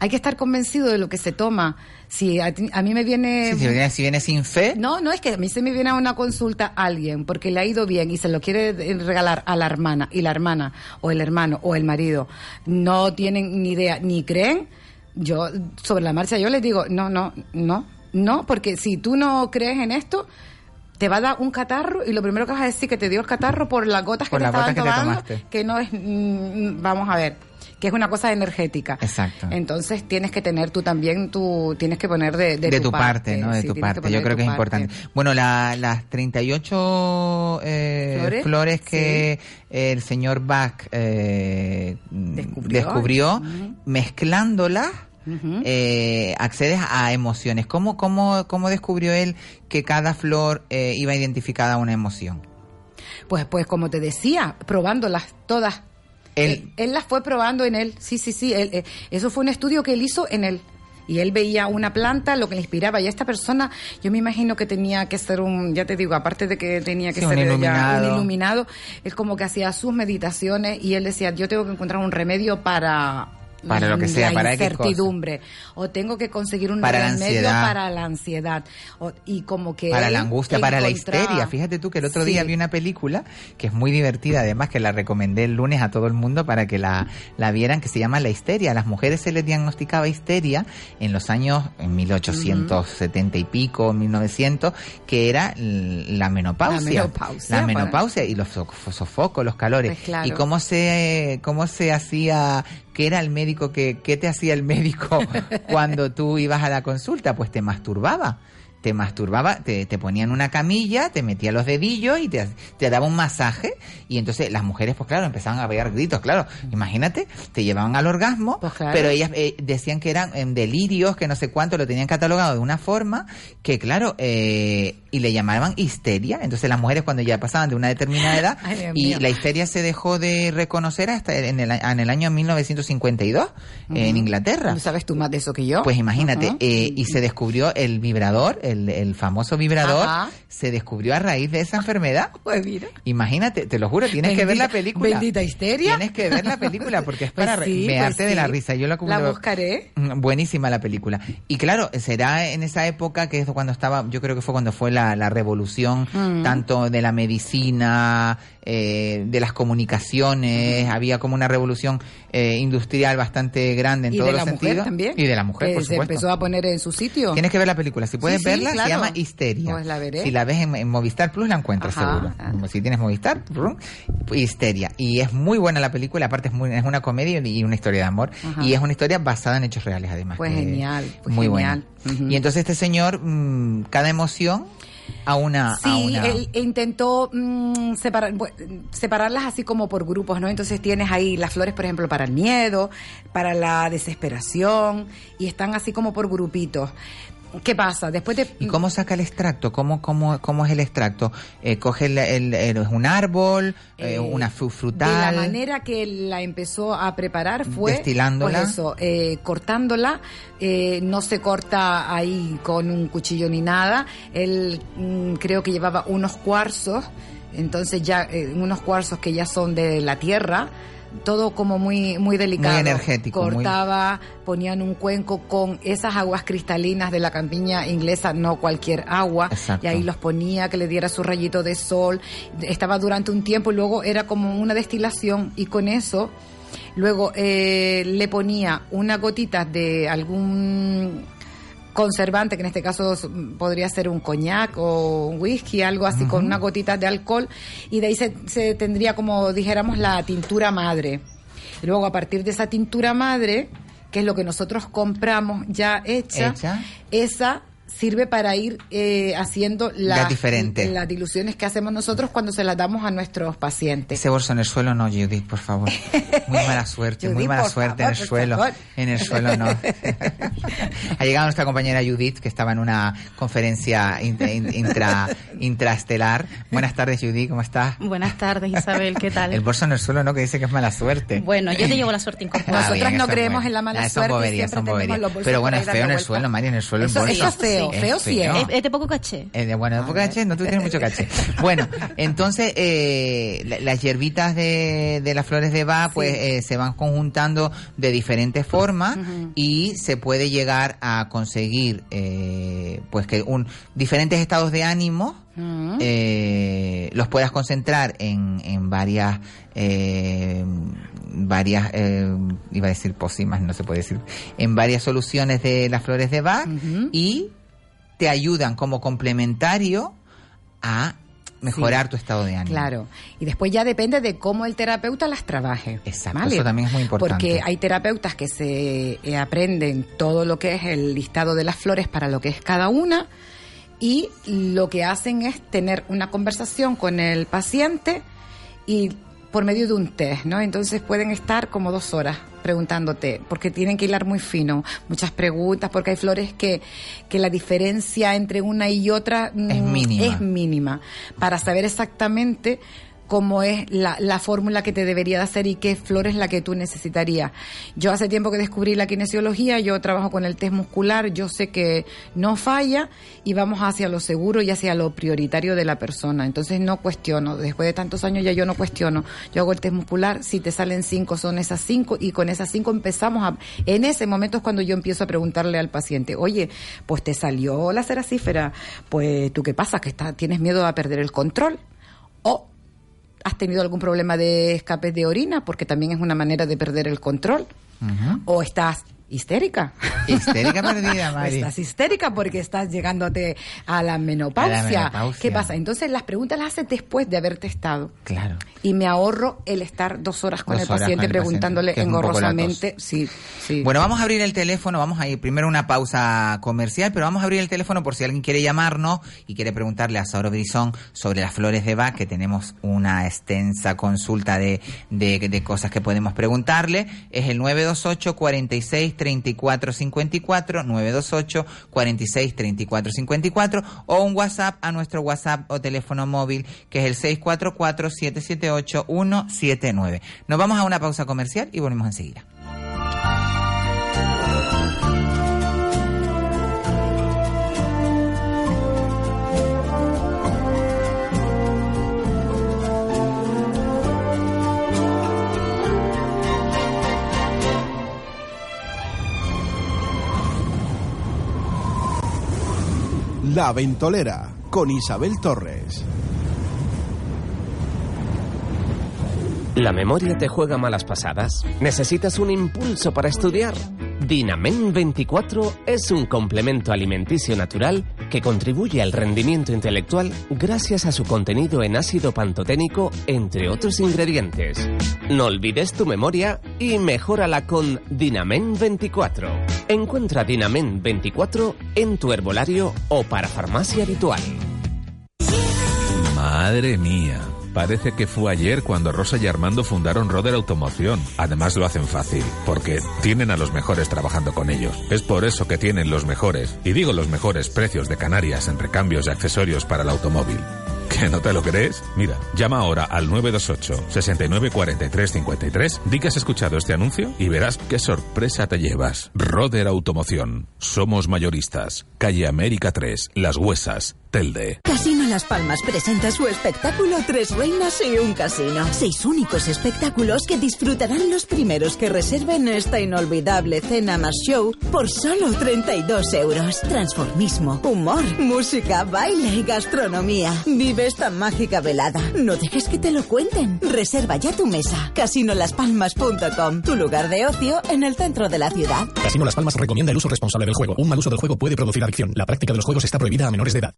hay que estar convencido de lo que se toma. Si a, ti- a mí me viene... Sí, si, viene, si viene sin fe, No, no, es que a mí se me viene a una consulta alguien porque le ha ido bien y se lo quiere regalar a la hermana y la hermana o el hermano o el marido. No tienen ni idea ni creen, yo sobre la marcha yo les digo, no, no, no, no, porque si tú no crees en esto, te va a dar un catarro y lo primero que vas a decir que te dio el catarro por las gotas Por que te las estaban gotas que te tomando, tomaste. que no es, mm, vamos a ver, que es una cosa energética. Exacto. Entonces tienes que tener tú también, tú tienes que poner de, de, de, tu parte, ¿no? De sí, tu parte. Yo creo que es parte. importante. Bueno, la- las 38 eh, ¿Flores? flores, que el señor Bach eh, Descubrió. mezclándolas. Eh, accedes a emociones. ¿Cómo, cómo, ¿Cómo descubrió él que cada flor eh, iba identificada a una emoción? Pues, pues como te decía, probándolas todas. Él- Él, él las fue probando en él. Sí, sí, sí. él, eh, eso fue un estudio que él hizo en él. Y él veía una planta, lo que le inspiraba. Y esta persona, yo me imagino que tenía que ser un, ya te digo, aparte de que tenía que Sí, un ser ya iluminado. un iluminado, es como que hacía sus meditaciones y él decía, yo tengo que encontrar un remedio para Para lo que sea, la para cosa. incertidumbre o tengo que conseguir un Para la remedio ansiedad. para la ansiedad o- y como que Para la angustia, para la histeria. Fíjate tú que el otro Sí. día vi una película que es muy divertida, además que la recomendé el lunes a todo el mundo para que la, la vieran, que se llama La histeria. A las mujeres se les diagnosticaba histeria en los años en 1870 y pico, 1900, que era la menopausia. La menopausia, La menopausia y los so- sofocos, los calores. Pues claro. Y cómo se, cómo se hacía, qué era el médico, que, qué te hacía el médico cuando tú ibas a la consulta, pues te masturbaba. Te masturbaba, te, te ponían una camilla, te metía los dedillos y te, te daba un masaje. Y entonces las mujeres, pues claro, empezaban a pegar gritos, claro. Imagínate, te llevaban al orgasmo, Pues claro. pero ellas eh, decían que eran em, delirios, que no sé cuánto, lo tenían catalogado de una forma que, claro, eh, y le llamaban histeria. Entonces las mujeres cuando ya pasaban de una determinada edad, Ay, y la histeria se dejó de reconocer hasta en el, en el año 1952 en Inglaterra. ¿Sabes tú más de eso que yo? Pues imagínate, eh, y se descubrió el vibrador, el, el famoso vibrador, Ajá. se descubrió a raíz de esa enfermedad. Pues mira. Imagínate, te lo juro, tienes que ver la película. Bendita histeria. Tienes que ver la película porque es Pues para sí, mearte pues de la risa. Yo la, La buscaré. Mm, Buenísima la película. Y claro, será en esa época que es cuando estaba, yo creo que fue cuando fue la la, la revolución Mm. tanto de la medicina, eh, de las comunicaciones, había como una revolución eh, industrial bastante grande en y todos de los la mujer sentidos. también. Y de la mujer, que por se supuesto. empezó a poner en su sitio. Tienes que ver la película. Si puedes Sí, sí, verla, claro. se llama Histeria. Pues la veré. Si la ves en, en Movistar Plus, la encuentras Ajá. seguro. Si tienes Movistar, Histeria. Y es muy buena la película. Aparte, es, muy, es una comedia y una historia de amor. Ajá. Y es una historia basada en hechos reales, además. Pues genial, pues muy genial. buena. Y entonces, este señor, mm, cada emoción a una. a Sí, una- él intentó mm, separar, separarlas así como por grupos, ¿no? Entonces tienes ahí las flores, por ejemplo, para el miedo, para la desesperación, y están así como por grupitos. ¿Qué pasa? Después de... ¿Y cómo saca el extracto? ¿Cómo, cómo, cómo es el extracto? Eh, ¿Coge el, el- el- un árbol, eh, Eh, una fru- De frutal? la manera que la empezó a preparar fue Destilándola. pues eso, eh, cortándola, eh, no se corta ahí con un cuchillo ni nada. Él mm, creo que llevaba unos cuarzos, entonces ya eh, unos cuarzos que ya son de la tierra. Todo como muy muy delicado. Muy energético, muy- Cortaba, ponían un cuenco con esas aguas cristalinas de la campiña inglesa, no cualquier agua. Exacto. Y ahí los ponía que le diera su rayito de sol. Estaba durante un tiempo y luego era como una destilación y con eso luego eh, le ponía una gotita de algún conservante, que en este caso podría ser un coñac o un whisky, algo así, con una gotita de alcohol, y de ahí se, se tendría como dijéramos la tintura madre. Y luego a partir de esa tintura madre, que es lo que nosotros compramos ya hecha, Hecha. esa sirve para ir eh, haciendo Las diferentes. las diluciones que hacemos nosotros cuando se las damos a nuestros pacientes. Ese bolso en el suelo no, Judith, por favor. Muy mala suerte, muy mala suerte favor, en el suelo. favor. En el suelo no. ha llegado nuestra compañera Judith, que estaba en una conferencia in- in- intra, intraestelar. Buenas tardes, Judith, ¿cómo estás? Buenas tardes, Isabel, ¿qué tal? El bolso en el suelo no, que dice que es mala suerte. Bueno, yo te llevo la suerte incorporada. Ah, bien, Nosotras no creemos bueno. en la mala Ah, son suerte y boberías, siempre son tenemos boberías. los bolsos Pero bueno, es feo en el suelo, Mari, en el suelo el bolso. eso es feo, feo sí es. Es, es de poco caché. Eh, de- bueno, de poco caché, no tú tienes mucho caché. Bueno, entonces eh, la- las hierbitas de, de las flores de Bach pues eh, se van conjuntando de diferentes formas y se puede llegar a conseguir eh, pues que un diferentes estados de ánimo eh, los puedas concentrar en, en varias eh, varias eh, iba a decir pócimas no se puede decir en varias soluciones de las flores de Bach y te ayudan como complementario a mejorar tu estado de ánimo. Claro. Y después ya depende de cómo el terapeuta las trabaje. Exacto, eso también es muy importante. Porque hay terapeutas que se eh, aprenden todo lo que es el listado de las flores para lo que es cada una y lo que hacen es tener una conversación con el paciente y por medio de un test, ¿no? Entonces pueden estar como dos horas preguntándote, porque tienen que hilar muy fino, muchas preguntas, porque hay flores que, que la diferencia entre una y otra mm, Es mínima. es mínima, para saber exactamente cómo es la, la fórmula que te debería de hacer y qué flor es la que tú necesitarías. Yo hace tiempo que descubrí la kinesiología, yo trabajo con el test muscular, yo sé que no falla y vamos hacia lo seguro y hacia lo prioritario de la persona. Entonces no cuestiono, después de tantos años ya yo no cuestiono. Yo hago el test muscular, si te salen cinco son esas cinco y con esas cinco empezamos a... En ese momento es cuando yo empiezo a preguntarle al paciente, oye, pues te salió la ceracífera, pues tú qué pasa, que está, tienes miedo a perder el control. O has tenido algún problema de escape de orina, porque también es una manera de perder el control. O estás histérica. Histérica perdida, Mari. estás histérica porque estás llegándote a la menopausia. A la menopausia. ¿Qué pasa? Entonces las preguntas las haces después de haberte estado. Claro. Y me ahorro el estar dos horas con Dos el horas paciente con el preguntándole paciente, engorrosamente. Sí, sí. Bueno, vamos a abrir el teléfono, vamos a ir primero una pausa comercial, pero vamos a abrir el teléfono por si alguien quiere llamarnos y quiere preguntarle a Sauro Brizón sobre las flores de Bach, que tenemos una extensa consulta de, de, de cosas que podemos preguntarle. Es el 928 46 34 54, 928 46 34 54, o un WhatsApp a nuestro WhatsApp o teléfono móvil, que es el 644 778 179. Nos vamos a una pausa comercial y volvemos enseguida. La Ventolera con Isabel Torres. ¿La memoria te juega malas pasadas? ¿Necesitas un impulso para estudiar? Dinamen 24 es un complemento alimenticio natural que contribuye al rendimiento intelectual gracias a su contenido en ácido pantoténico, entre otros ingredientes. No olvides tu memoria y mejórala con Dinamen 24. Encuentra Dinamen 24 en tu herbolario o para farmacia habitual. Madre mía. Parece que fue ayer cuando Rosa y Armando fundaron Roder Automoción. Además lo hacen fácil, porque tienen a los mejores trabajando con ellos. Es por eso que tienen los mejores, y digo los mejores precios de Canarias en recambios y accesorios para el automóvil. ¿Que no te lo crees? Mira, llama ahora al 928 69 43 53, di que has escuchado este anuncio y verás qué sorpresa te llevas. Roder Automoción. Somos mayoristas. Calle América 3, Las Huesas, Telde. Casino Las Palmas presenta su espectáculo Tres Reinas y un Casino. Seis únicos espectáculos que disfrutarán los primeros que reserven esta inolvidable cena más show por solo 32 euros. Transformismo, humor, música, baile y gastronomía. Vive esta mágica velada. No dejes que te lo cuenten. Reserva ya tu mesa. Casinolaspalmas.com, tu lugar de ocio en el centro de la ciudad. Casino Las Palmas recomienda el uso responsable del juego. Un mal uso del juego puede producir adicción. La práctica de los juegos está prohibida a menores de edad.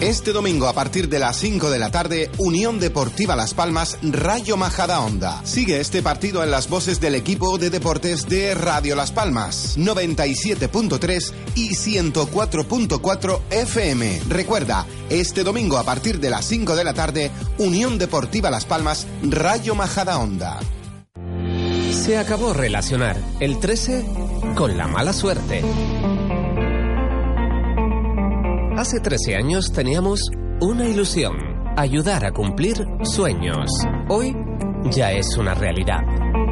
Este domingo a partir de las 5 de la tarde, Unión Deportiva Las Palmas, Rayo Majadahonda. Sigue este partido en las voces del equipo de deportes de Radio Las Palmas, 97.3 y 104.4 FM. Recuerda, este domingo a partir de las 5 de la tarde, Unión Deportiva Las Palmas, Rayo Majadahonda. Se acabó relacionar el 13 con la mala suerte. Hace 13 años teníamos una ilusión, ayudar a cumplir sueños. Hoy ya es una realidad.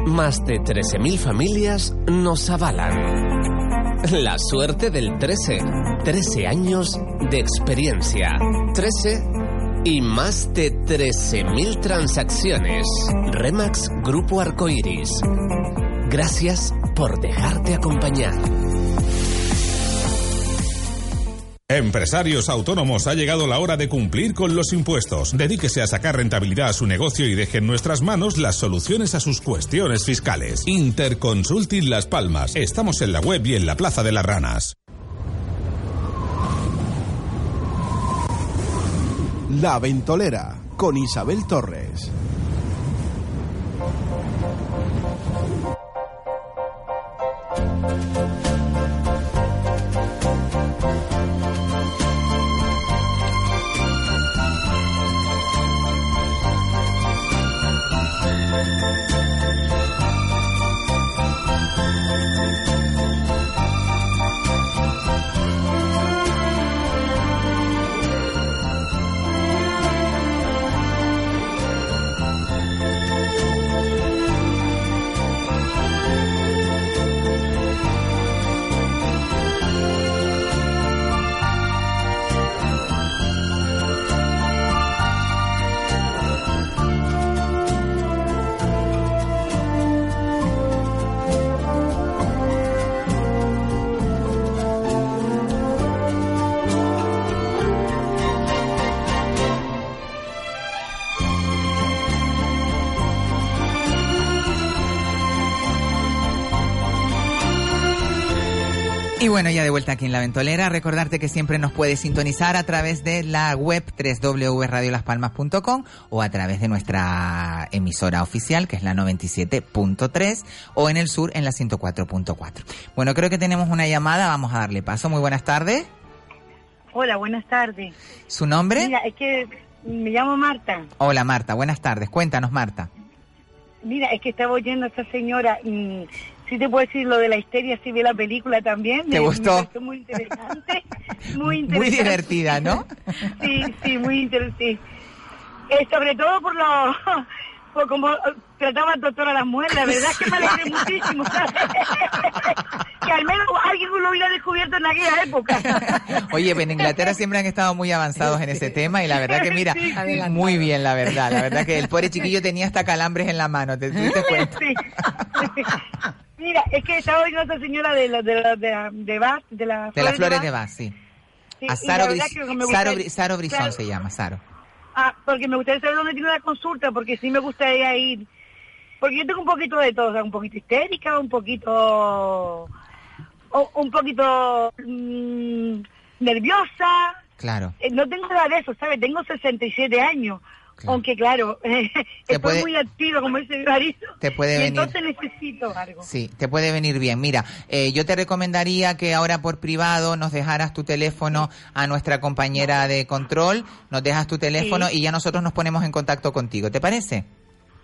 Más de 13.000 familias nos avalan. La suerte del 13. 13 años de experiencia. 13 y más de 13.000 transacciones. Remax Grupo Arcoiris. Gracias por dejarte acompañar. Empresarios autónomos, ha llegado la hora de cumplir con los impuestos. Dedíquese a sacar rentabilidad a su negocio y deje en nuestras manos las soluciones a sus cuestiones fiscales. Interconsulting Las Palmas. Estamos en la web y en la Plaza de las Ranas. La Ventolera con Isabel Torres. Bueno, ya de vuelta aquí en La Ventolera, recordarte que siempre nos puedes sintonizar a través de la web www.radiolaspalmas.com o a través de nuestra emisora oficial, que es la 97.3, o en el sur en la 104.4. Bueno, creo que tenemos una llamada, vamos a darle paso. Muy buenas tardes. Hola, buenas tardes. ¿Su nombre? Mira, es que me llamo Marta. Hola Marta, buenas tardes. Cuéntanos Marta. Mira, es que estaba oyendo a esta señora y sí te puedo decir lo de la histeria, sí vi la película también. ¿Te me, gustó? Me muy interesante. Muy interesante. Muy divertida, ¿no? Sí, sí, muy interesante. Eh, sobre todo por lo... Por como eh, trataba al doctor a las mujeres, la verdad es que me alegré muchísimo, que al menos alguien lo hubiera descubierto en aquella época. Oye, pues en Inglaterra siempre han estado muy avanzados en ese tema y la verdad que mira, Sí, sí. muy bien la verdad, la verdad que el pobre chiquillo tenía hasta calambres en la mano, ¿te diste cuenta? Sí. Mira, es que estaba oyendo a esta señora de la, de la, de la, de Bath, de la De las flores de Bath, sí. Sí, A Saro, Bris- Saro, Saro Brizón Claro. se llama, Saro. Ah, porque me gustaría saber dónde tiene la consulta, porque sí me gustaría ir. Porque yo tengo un poquito de todo, o sea, un poquito histérica, un poquito. o- un poquito. mm, nerviosa. Claro. Eh, no tengo nada de eso, ¿sabes? Tengo 67 años. Aunque, claro, estoy puede- muy activa, como dice mi marido. Te puede y venir. entonces necesito algo. Sí, te puede venir bien. Mira, eh, yo te recomendaría que ahora por privado nos dejaras tu teléfono a nuestra compañera de control, nos dejas tu teléfono Sí. y ya nosotros nos ponemos en contacto contigo. ¿Te parece?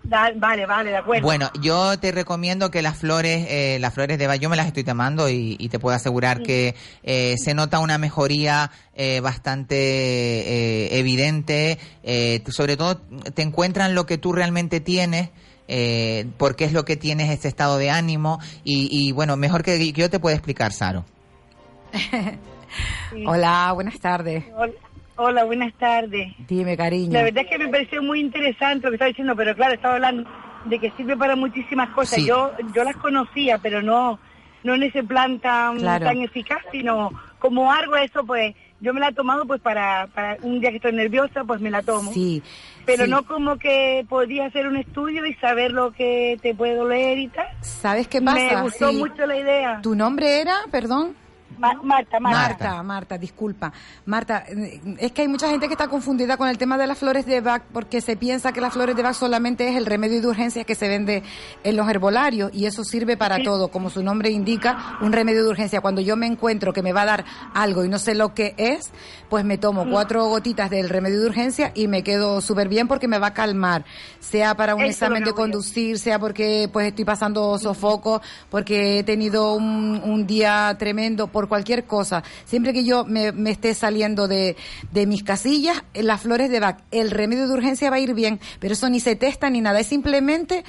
Da- vale, vale, de acuerdo. Bueno, yo te recomiendo que las flores, eh, las flores de Bach, yo me las estoy tomando y, y te puedo asegurar que eh, se nota una mejoría eh, bastante eh, evidente. eh, sobre todo te encuentran lo que tú realmente tienes. Eh, porque es lo que tienes ese estado de ánimo y, y, bueno mejor que, que yo te pueda explicar Saro Hola, buenas tardes. Hola, hola, buenas tardes. Dime, cariño. La verdad es que me pareció muy interesante lo que estaba diciendo, pero claro, estaba hablando de que sirve para muchísimas cosas. Sí. Yo yo las conocía, pero no no en ese plan tan, Claro. tan eficaz, sino como algo eso, pues yo me la he tomado pues para, para un día que estoy nerviosa, pues me la tomo. Sí. Pero sí. no como que podía hacer un estudio y saber lo que te puede doler y tal. ¿Sabes qué pasa? Me gustó Sí. mucho la idea. ¿Tu nombre era, perdón? Ma- Marta, Marta. Marta, Marta, disculpa. Marta, eh, es que hay mucha gente que está confundida con el tema de las flores de Bach porque se piensa que las flores de Bach solamente es el remedio de urgencia que se vende en los herbolarios y eso sirve para todo, como su nombre indica, un remedio de urgencia. Cuando yo me encuentro que me va a dar algo y no sé lo que es, pues me tomo cuatro gotitas del remedio de urgencia y me quedo súper bien porque me va a calmar, sea para un Eso examen de conducir, sea porque pues estoy pasando sofoco, porque he tenido un, un día tremendo, por cualquier cosa. Siempre que yo me, esté saliendo de, de mis casillas, eh, las flores de Bach, el remedio de urgencia va a ir bien, pero eso ni se testa ni nada, es simplemente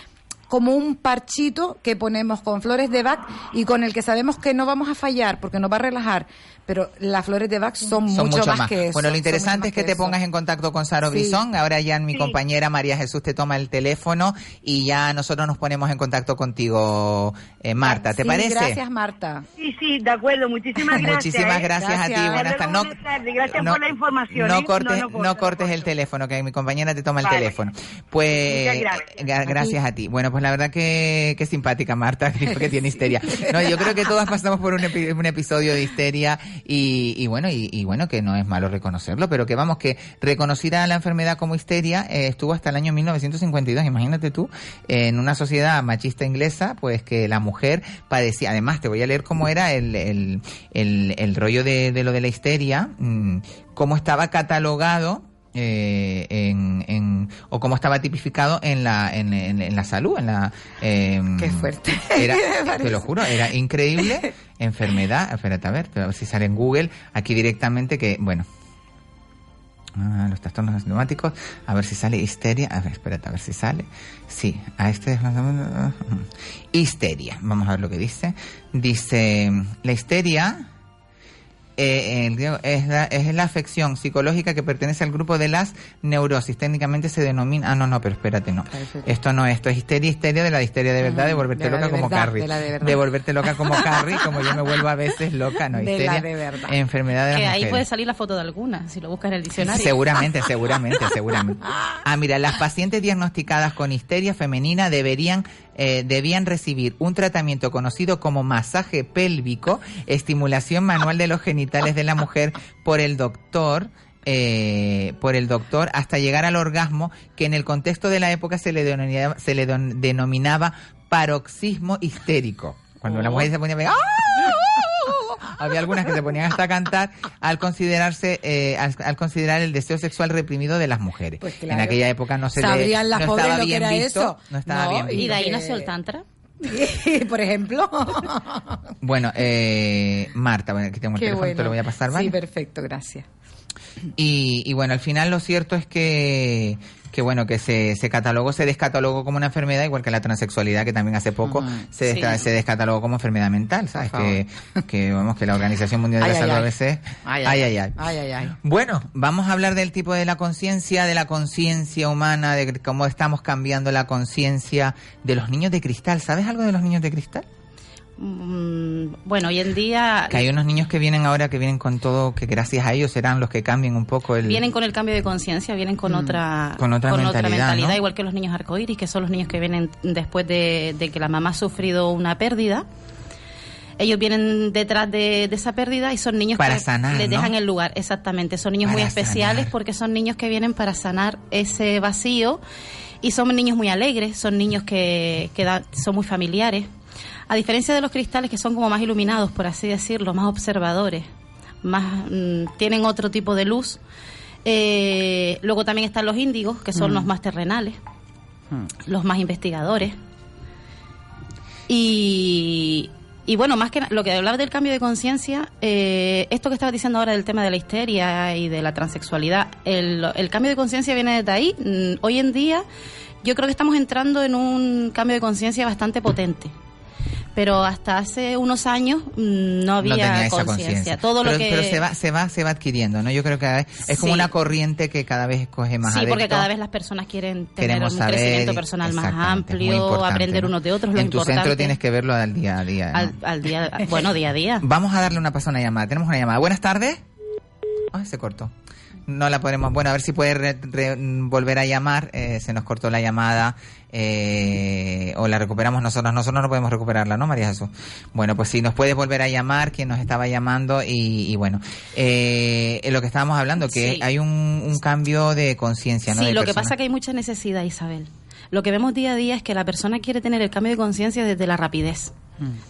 como un parchito que ponemos con flores de Bach y con el que sabemos que no vamos a fallar porque nos va a relajar. Pero las flores de Bach son, Son mucho, más, que eso. Bueno, lo interesante mucho es que más te pongas en contacto con Saro Sí. Brizón. Ahora ya mi Sí. compañera María Jesús te toma el teléfono y ya nosotros nos ponemos en contacto contigo, eh, Marta. ¿Te Sí, parece? Gracias, Marta. Sí, sí, de acuerdo. Muchísimas gracias. Muchísimas ¿eh? gracias, a ti. Gracias. Buenas tardes. No. Gracias no- por la información. no ¿eh? cortes, No, no, no, cortes el teléfono, que mi compañera te toma el Vale. teléfono. Pues gracias. eh, gra- gracias a ti. Bueno, pues la verdad que, que simpática Marta, que, tiene histeria. No, yo creo que todas pasamos por un, epi- un episodio de histeria y, y bueno, y, y bueno, que no es malo reconocerlo, pero que vamos, que reconocida la enfermedad como histeria eh, estuvo hasta el año 1952, imagínate tú, en una sociedad machista inglesa, pues que la mujer padecía, además te voy a leer cómo era el, el, el, el rollo de, de lo de la histeria, mm, cómo estaba catalogado eh, en, en- o cómo estaba tipificado en la en, en- en la salud en la Qué fuerte. era, te lo juro era increíble enfermedad espérate a ver a ver si sale en Google aquí directamente que bueno Ah, los trastornos asintomáticos, a ver si sale histeria, a ver, espérate, a ver si sale. Sí, a este histeria. Vamos a ver lo que dice. Dice, la histeria eh, griego es, la, es la afección psicológica que pertenece al grupo de las neurosis. Técnicamente se denomina. Ah, no, no, pero espérate, no. Esto no, esto es histeria, histeria de la histeria de verdad, de volverte de la loca de como verdad, Carrie. de la de verdad. De volverte loca como Carrie, como yo me vuelvo a veces loca, no, De la histeria. de verdad. Enfermedad de las Que ahí mujeres. puede salir la foto de alguna, si lo buscas en el diccionario. Seguramente, seguramente, seguramente. Ah, mira, las pacientes diagnosticadas con histeria femenina deberían eh, debían recibir un tratamiento conocido como masaje pélvico, estimulación manual de los genitales de la mujer por el doctor. eh, por el doctor hasta llegar al orgasmo que en el contexto de la época se le denominaba, se le denominaba paroxismo histérico cuando la mujer se ponía ¡Ah! había algunas que se ponían hasta a cantar al considerarse eh, al, al considerar el deseo sexual reprimido de las mujeres Pues claro. en aquella época no se le- Sabrían las no pobres estaba lo que era visto eso. no estaba No, bien visto Y de ahí nació el tantra. Por ejemplo. bueno eh, Marta bueno, aquí tengo el Qué teléfono te bueno. lo voy a pasar ¿vale? Sí, perfecto, gracias. Y, y bueno, al final lo cierto es que, que bueno, que se, se catalogó, se descatalogó como una enfermedad, igual que la transexualidad, que también hace poco se, Sí. desca- se descatalogó como enfermedad mental, ¿sabes? Que, que, vamos, que la Organización Mundial de Ay, la ay, Salud a ay. veces... Ay, ay, ay, ay. Ay, ay, ay. Bueno, vamos a hablar del tipo de la conciencia, de la conciencia humana, de cómo estamos cambiando la conciencia de los niños de cristal. ¿Sabes algo de los niños de cristal? Mm, bueno, hoy en día Que hay unos niños que vienen ahora que vienen con todo, que gracias a ellos serán los que cambien un poco el... vienen con el cambio de conciencia, vienen con otra Con otra mentalidad, ¿no? igual que los niños arcoíris, que son los niños que vienen después de, de que la mamá ha sufrido una pérdida. Ellos vienen detrás de, de esa pérdida y son niños Para que sanar, les ¿no? dejan el lugar, exactamente. Son niños muy especiales sanar. porque son niños que vienen para sanar ese vacío y son niños muy alegres, son niños que, que da- son muy familiares. A diferencia de los cristales que son como más iluminados, por así decirlo, más observadores, más mm, tienen otro tipo de luz. Eh, luego también están los índigos, que son Mm. los más terrenales, los más investigadores. Y, y bueno, más que lo que hablaba del cambio de conciencia, eh, esto que estaba diciendo ahora del tema de la histeria y de la transexualidad, el, el cambio de conciencia viene desde ahí. Mm, Hoy en día yo creo que estamos entrando en un cambio de conciencia bastante potente. Pero hasta hace unos años mm, no había no conciencia. Todo pero, lo que pero se va, se va, se va adquiriendo, ¿no? Yo creo que es como una corriente que cada vez coge más Sí, porque cada vez las personas quieren tener Queremos un saber, crecimiento personal más amplio, aprender ¿no? unos de otros, lo En tu centro tienes que verlo al día a día. ¿no? al, al día, bueno, día a día. Vamos a darle una paso a una llamada. Tenemos una llamada. Buenas tardes. Ay, se cortó. No la podremos. Bueno, a ver si puede re- re- volver a llamar. Eh, se nos cortó la llamada. eh, o la recuperamos nosotros. Nosotros no podemos recuperarla, ¿no, María Jesús? Bueno, pues si nos puedes volver a llamar, quien nos estaba llamando. Y, y bueno, eh, en lo que estábamos hablando, que Sí. hay un, un cambio de conciencia, ¿no? Sí, De lo que pasa es que hay mucha necesidad, Isabel. Lo que vemos día a día es que la persona quiere tener el cambio de conciencia desde la rapidez,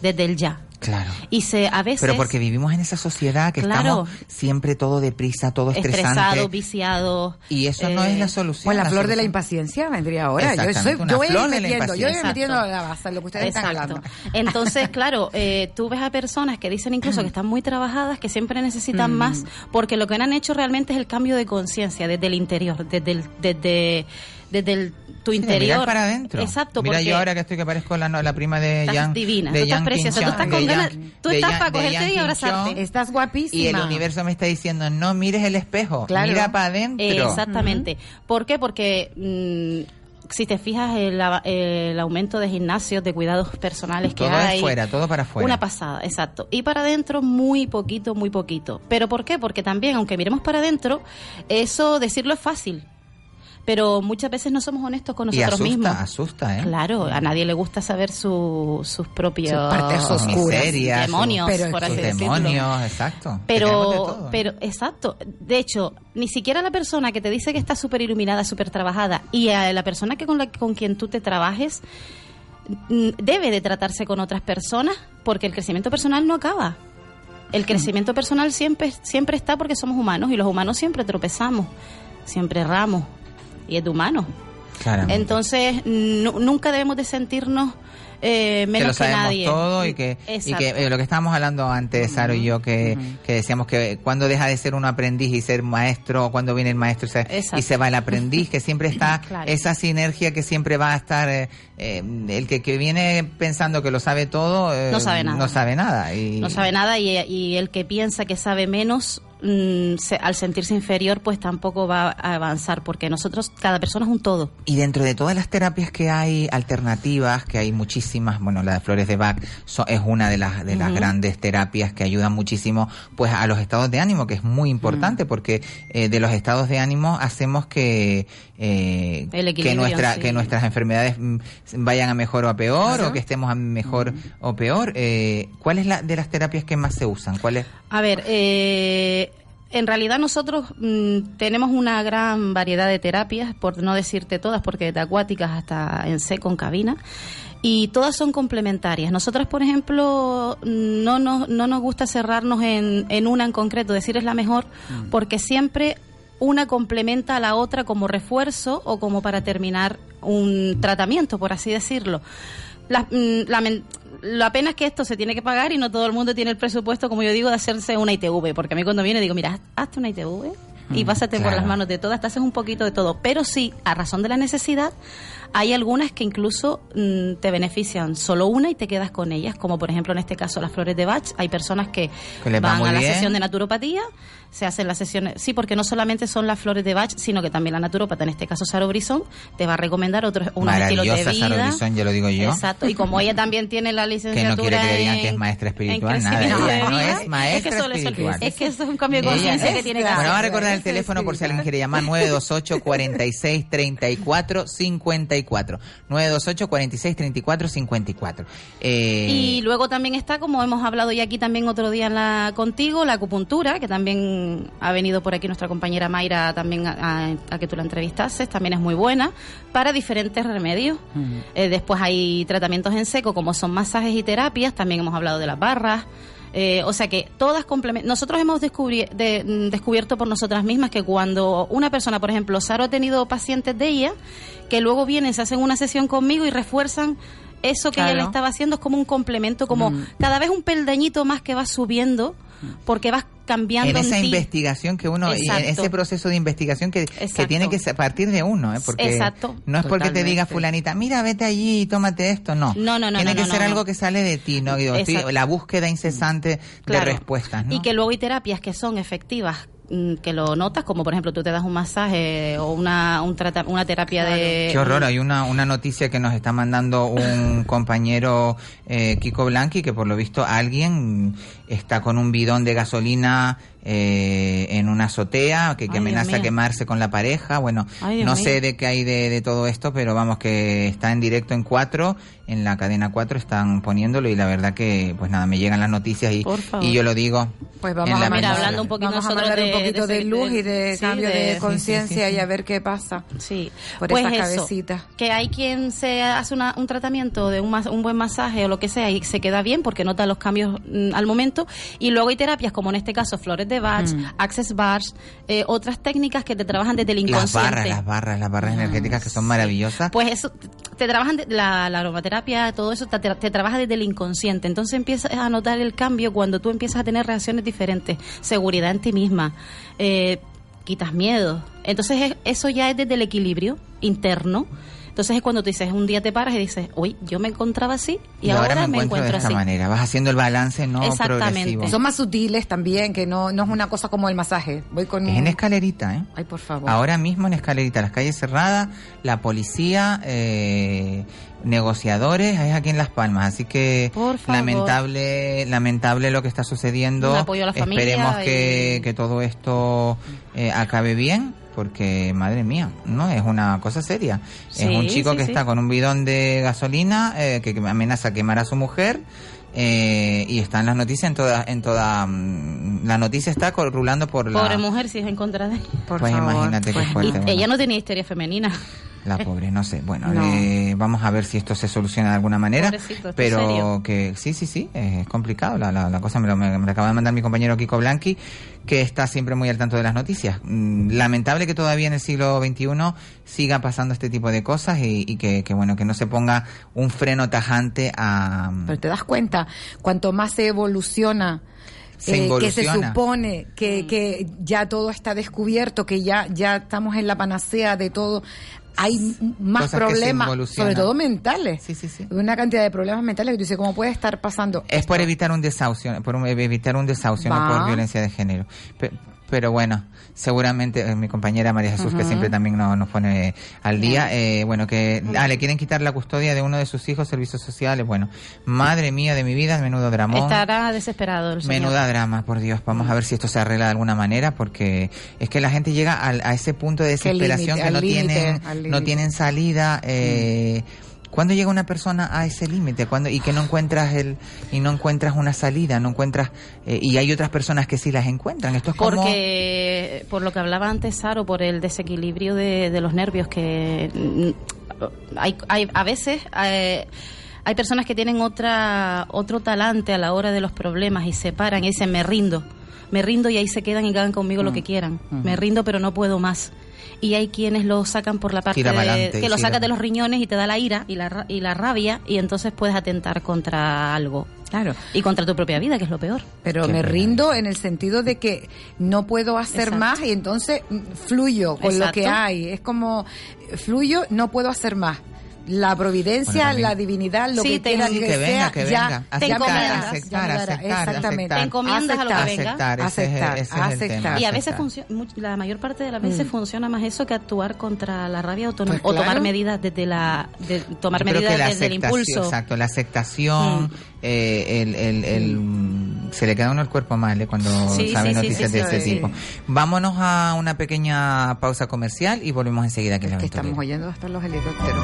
desde el ya. Claro. Y se a veces Pero porque vivimos en esa sociedad que Claro. estamos siempre todo deprisa, todo estresante. estresados, viciados. Y eso no es la solución. Pues la, La flor de la impaciencia vendría ahora. Yo, soy, una yo voy metiendo, yo voy metiendo la base, lo que ustedes están hablando. Entonces, claro, eh, tú ves a personas que dicen incluso que están muy trabajadas, que siempre necesitan Mm. más, porque lo que han hecho realmente es el cambio de conciencia desde el interior, desde el, desde, desde el, tu interior. mirar para adentro. Exacto, Mira porque yo ahora que estoy que parezco la, la prima de Estás Jan. divina, de tú estás preciosa, tú estás con ganas- tú estás para cogerte y abrazarte. Estás guapísima. Y el universo me está diciendo, no mires el espejo, Claro. mira para adentro. Exactamente. ¿Por qué? Porque mm, si te fijas el, aumento de gimnasios, de cuidados personales que Todo hay. fuera, todo para afuera. Una pasada, exacto. Y para adentro muy poquito, muy poquito. ¿Pero por qué? Porque también, aunque miremos para adentro, eso decirlo es fácil. Pero muchas veces no somos honestos con y nosotros asusta, mismos. asusta, ¿eh? Claro, a nadie le gusta saber su- sus propios Sus partes oscuras. Miserias, demonios, sus- por sus así decirlo. demonios, exacto. Pero, todo. pero, exacto. De hecho, ni siquiera la persona que te dice que está súper iluminada, súper trabajada, y a la persona que con, la, con quien tú te trabajes, debe de tratarse con otras personas, porque el crecimiento personal no acaba. El crecimiento personal siempre, siempre está porque somos humanos, y los humanos siempre tropezamos, siempre erramos, y es de humano. Claramente. Entonces, nu- nunca debemos de sentirnos eh, que menos lo que, sabemos nadie. todo y que, y que eh, lo que estábamos hablando antes, Saro y yo, que, que decíamos que cuando deja de ser un aprendiz y ser maestro, cuando viene el maestro y se, y se va el aprendiz, que siempre está Claro. esa sinergia que siempre va a estar, eh, eh, el que, que viene pensando que lo sabe todo, No sabe nada. No sabe nada. Y, no sabe nada y, y el que piensa que sabe menos, al sentirse inferior, pues tampoco va a avanzar, porque nosotros, cada persona es un todo. Y dentro de todas las terapias que hay alternativas, que hay muchísimas, bueno, la de flores de Bach so- es una de las de las grandes terapias que ayudan muchísimo, pues a los estados de ánimo, que es muy importante, porque eh, de los estados de ánimo hacemos que eh, que nuestra sí. que nuestras enfermedades mm, vayan a mejor o a peor o que estemos a mejor o peor. Eh, ¿Cuál es la de las terapias que más se usan? ¿Cuál es? A ver, eh, en realidad nosotros mm, tenemos una gran variedad de terapias, por no decirte todas, porque desde acuáticas hasta en seco, en cabina, y todas son complementarias. Nosotras, por ejemplo, no nos, no nos gusta cerrarnos en, en una en concreto, decir es la mejor, porque siempre una complementa a la otra como refuerzo o como para terminar un tratamiento, por así decirlo. La, mm, lamen- la pena es que esto se tiene que pagar y no todo el mundo tiene el presupuesto, como yo digo, de hacerse una ITV, porque a mí cuando viene digo, mira, hazte una ITV y Mm, pásate por las manos de todas, te haces un poquito de todo. Pero sí, a razón de la necesidad, hay algunas que incluso mm, te benefician solo una y te quedas con ellas, como por ejemplo en este caso las flores de Bach. Hay personas que, Que van a la bien. sesión de naturopatía, se hacen las sesiones, sí, porque no solamente son las flores de Bach, sino que también la naturópata, en este caso Saro Brisón, te va a recomendar otros unos estilos de vida. Sara Brisón, ya lo digo yo. Exacto, y como ella también tiene la Que licenciatura no quiere que le digan que es maestra espiritual, nada. no vida, es maestra que solo eso- espiritual. es que eso es un cambio de conciencia es- que tiene que Bueno, hacer. vamos a recordar el teléfono por si alguien quiere llamar 928 46 34 54. 928 46 34 54. Eh, Y luego también está, como hemos hablado ya aquí también otro día en la, contigo, la acupuntura, que también ha venido por aquí nuestra compañera Mayra también a, a- a que tú la entrevistases, también es muy buena, para diferentes remedios. Eh, después hay tratamientos en seco, como son masajes y terapias, también hemos hablado de las barras. Eh, o sea que todas complementan. Nosotros hemos de- mm, descubierto por nosotras mismas que cuando una persona, por ejemplo, Saro ha tenido pacientes de ella, que luego vienen, se hacen una sesión conmigo y refuerzan eso que ella le estaba haciendo, es como un complemento, como Mm. cada vez un peldañito más que vas subiendo, porque vas cambiando en esa ti. investigación que uno, y en ese proceso de investigación que, que tiene que ser- partir de uno, ¿eh? porque Exacto. no es porque te diga fulanita, mira, vete allí y tómate esto, no. No, no, no, Tiene no, que no, ser no, algo no. que sale de ti, ¿no? Digo, estoy- la búsqueda incesante Claro. de respuestas, ¿no? Y que luego hay terapias que son efectivas mm, que lo notas, como por ejemplo tú te das un masaje o una, un trata- una terapia de... Qué horror, hay una, una noticia que nos está mandando un compañero eh, Kiko Blanqui que por lo visto alguien está con un bidón de gasolina eh, en una azotea que, que Ay, amenaza quemarse con la pareja. Bueno, Ay, no mío. sé de qué hay de, de todo esto, pero vamos que está en directo en 4, en la cadena 4 están poniéndolo y la verdad que pues nada, me llegan las noticias y, y yo lo digo. Pues en vamos la a mandar, Mira, hablando un poquito vamos a nosotros mandar un poquito de luz y de- sí, cambio de- de, sí, sí, conciencia sí, sí. y a ver qué pasa. Sí, Por pues esas eso, cabecitas. que hay quien se hace una- un tratamiento de un, mas- un buen masaje o lo que sea y se queda bien porque nota los cambios mm, al momento y luego hay terapias como en este caso flores de Bach, Mm. access bars, eh, otras técnicas que te trabajan desde el Las inconsciente. barras, las barras, las barras energéticas que son maravillosas. Pues eso, te- trabajan, de- la, la aromaterapia, todo eso te, te trabaja desde el inconsciente. Entonces empiezas a notar el cambio cuando tú empiezas a tener reacciones diferentes, seguridad en ti misma, eh, quitas miedo. Entonces es- eso ya es desde el equilibrio interno. Entonces es cuando tú dices, un día te paras y dices, uy, yo me encontraba así y, ahora, me encuentro, de esta así. manera. Vas haciendo el balance no Exactamente. progresivo. Son más sutiles también, que no, no es una cosa como el masaje. Voy con Es un- en escalerita, ¿eh? Ay, por favor. Ahora mismo en escalerita, las calles cerradas, la policía, eh, negociadores, es aquí en Las Palmas. Así que Por favor. lamentable, lamentable lo que está sucediendo. Un apoyo a la familia Esperemos y- que, que todo esto eh, acabe bien. Porque, madre mía, no es una cosa seria. Sí, es un chico sí, que sí. está con un bidón de gasolina eh, que, amenaza a quemar a su mujer eh, y están las noticias en toda, en toda, mm, la noticia está rulando por la, Pobre mujer si es en contra de ella. pues imagínate qué fuerte. Y bueno. ella no tenía histeria femenina. La pobre, no sé. Bueno, No. eh, vamos a ver si esto se soluciona de alguna manera. Pobrecito, pero serio. que sí, sí, sí, eh, es complicado. La, la, la cosa me lo, me, me lo acaba de mandar mi compañero Kiko Blanqui, que está siempre muy al tanto de las noticias. Mm, Lamentable que todavía en el siglo XXI siga pasando este tipo de cosas y, y que, que, bueno, que no se ponga un freno tajante a... Pero te das cuenta, cuanto más se evoluciona, Se eh, que se supone que, que ya todo está descubierto, que ya, ya estamos en la panacea de todo, hay más Cosas problemas, sobre todo mentales. Sí, sí, sí. Una cantidad de problemas mentales que tú dices, ¿cómo puede estar pasando? Es por evitar un desahucio, por un- evitar un desahucio, no por violencia de género. Pero bueno, seguramente eh, mi compañera María Jesús, que siempre también no- nos pone al día, eh, bueno, que ah, le quieren quitar la custodia de uno de sus hijos, servicios sociales. Bueno, madre mía de mi vida, menudo dramón. Estará desesperado el señor. Menuda drama, por Dios. Vamos a ver si esto se arregla de alguna manera, porque es que la gente llega al- a, ese punto de desesperación que no límite, tienen, no tienen salida. Eh, ¿Cuándo llega una persona a ese límite? ¿Cuándo- y que no encuentras el y no encuentras una salida, no encuentras eh, y hay otras personas que sí las encuentran. Esto es como Porque, por lo que hablaba antes Saro, por el desequilibrio de, de los nervios, que mm, hay, hay a veces eh, hay personas que tienen otra otro talante a la hora de los problemas y se paran y dicen me rindo, me rindo y ahí se quedan y hagan conmigo lo que quieran, me rindo pero no puedo más. Y hay quienes lo sacan por la parte de- que lo sacas de los riñones y te da la ira y la, ra- y la rabia y entonces puedes atentar contra algo. Claro. Y contra tu propia vida, que es lo peor. Pero me rindo en el sentido de que no puedo hacer Exacto. más y entonces mm, fluyo con lo que hay. Es como fluyo, no puedo hacer más. La providencia, Bueno, la divinidad, lo Sí, que te- quiera sí, que, que venga, sea, que ya, venga. ya Aceptar, aceptar, ya darás. aceptar, Exactamente. aceptar. Te encomiendas a lo que Aceptar, venga. Aceptar, ese es- aceptar, ese es el aceptar. tema. Y a veces aceptar. funciona, la mayor parte de las veces Mm. funciona más eso que actuar contra la rabia o, to- Pues o tomar claro. medidas desde la de tomar medidas desde el aceptación, impulso. Exacto, la aceptación, Mm. Eh, el, el, el, se le queda a uno el cuerpo mal eh, cuando Sí, sabe sí, noticias sí, de este sí. tipo. Vámonos a una pequeña pausa comercial y volvemos enseguida Que estamos oyendo hasta los helicópteros.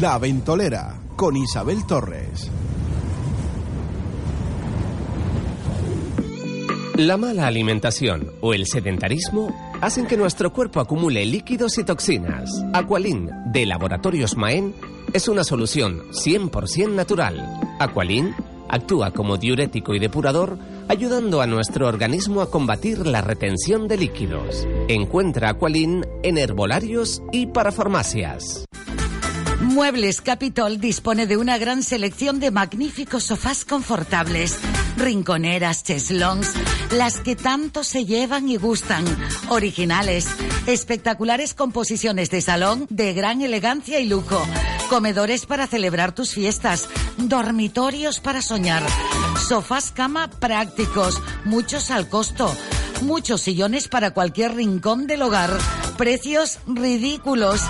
La Ventolera con Isabel Torres. La mala alimentación o el sedentarismo hacen que nuestro cuerpo acumule líquidos y toxinas. Aqualin de Laboratorios Maen es una solución 100% natural. Aqualin actúa como diurético y depurador, ayudando a nuestro organismo a combatir la retención de líquidos. Encuentra Aqualin en herbolarios y parafarmacias. Muebles Capitol dispone de una gran selección de magníficos sofás confortables, rinconeras, cheslons, las que tanto se llevan y gustan, originales, espectaculares composiciones de salón de gran elegancia y lujo, comedores para celebrar tus fiestas, dormitorios para soñar, sofás cama prácticos, muchos al costo, muchos sillones para cualquier rincón del hogar, precios ridículos.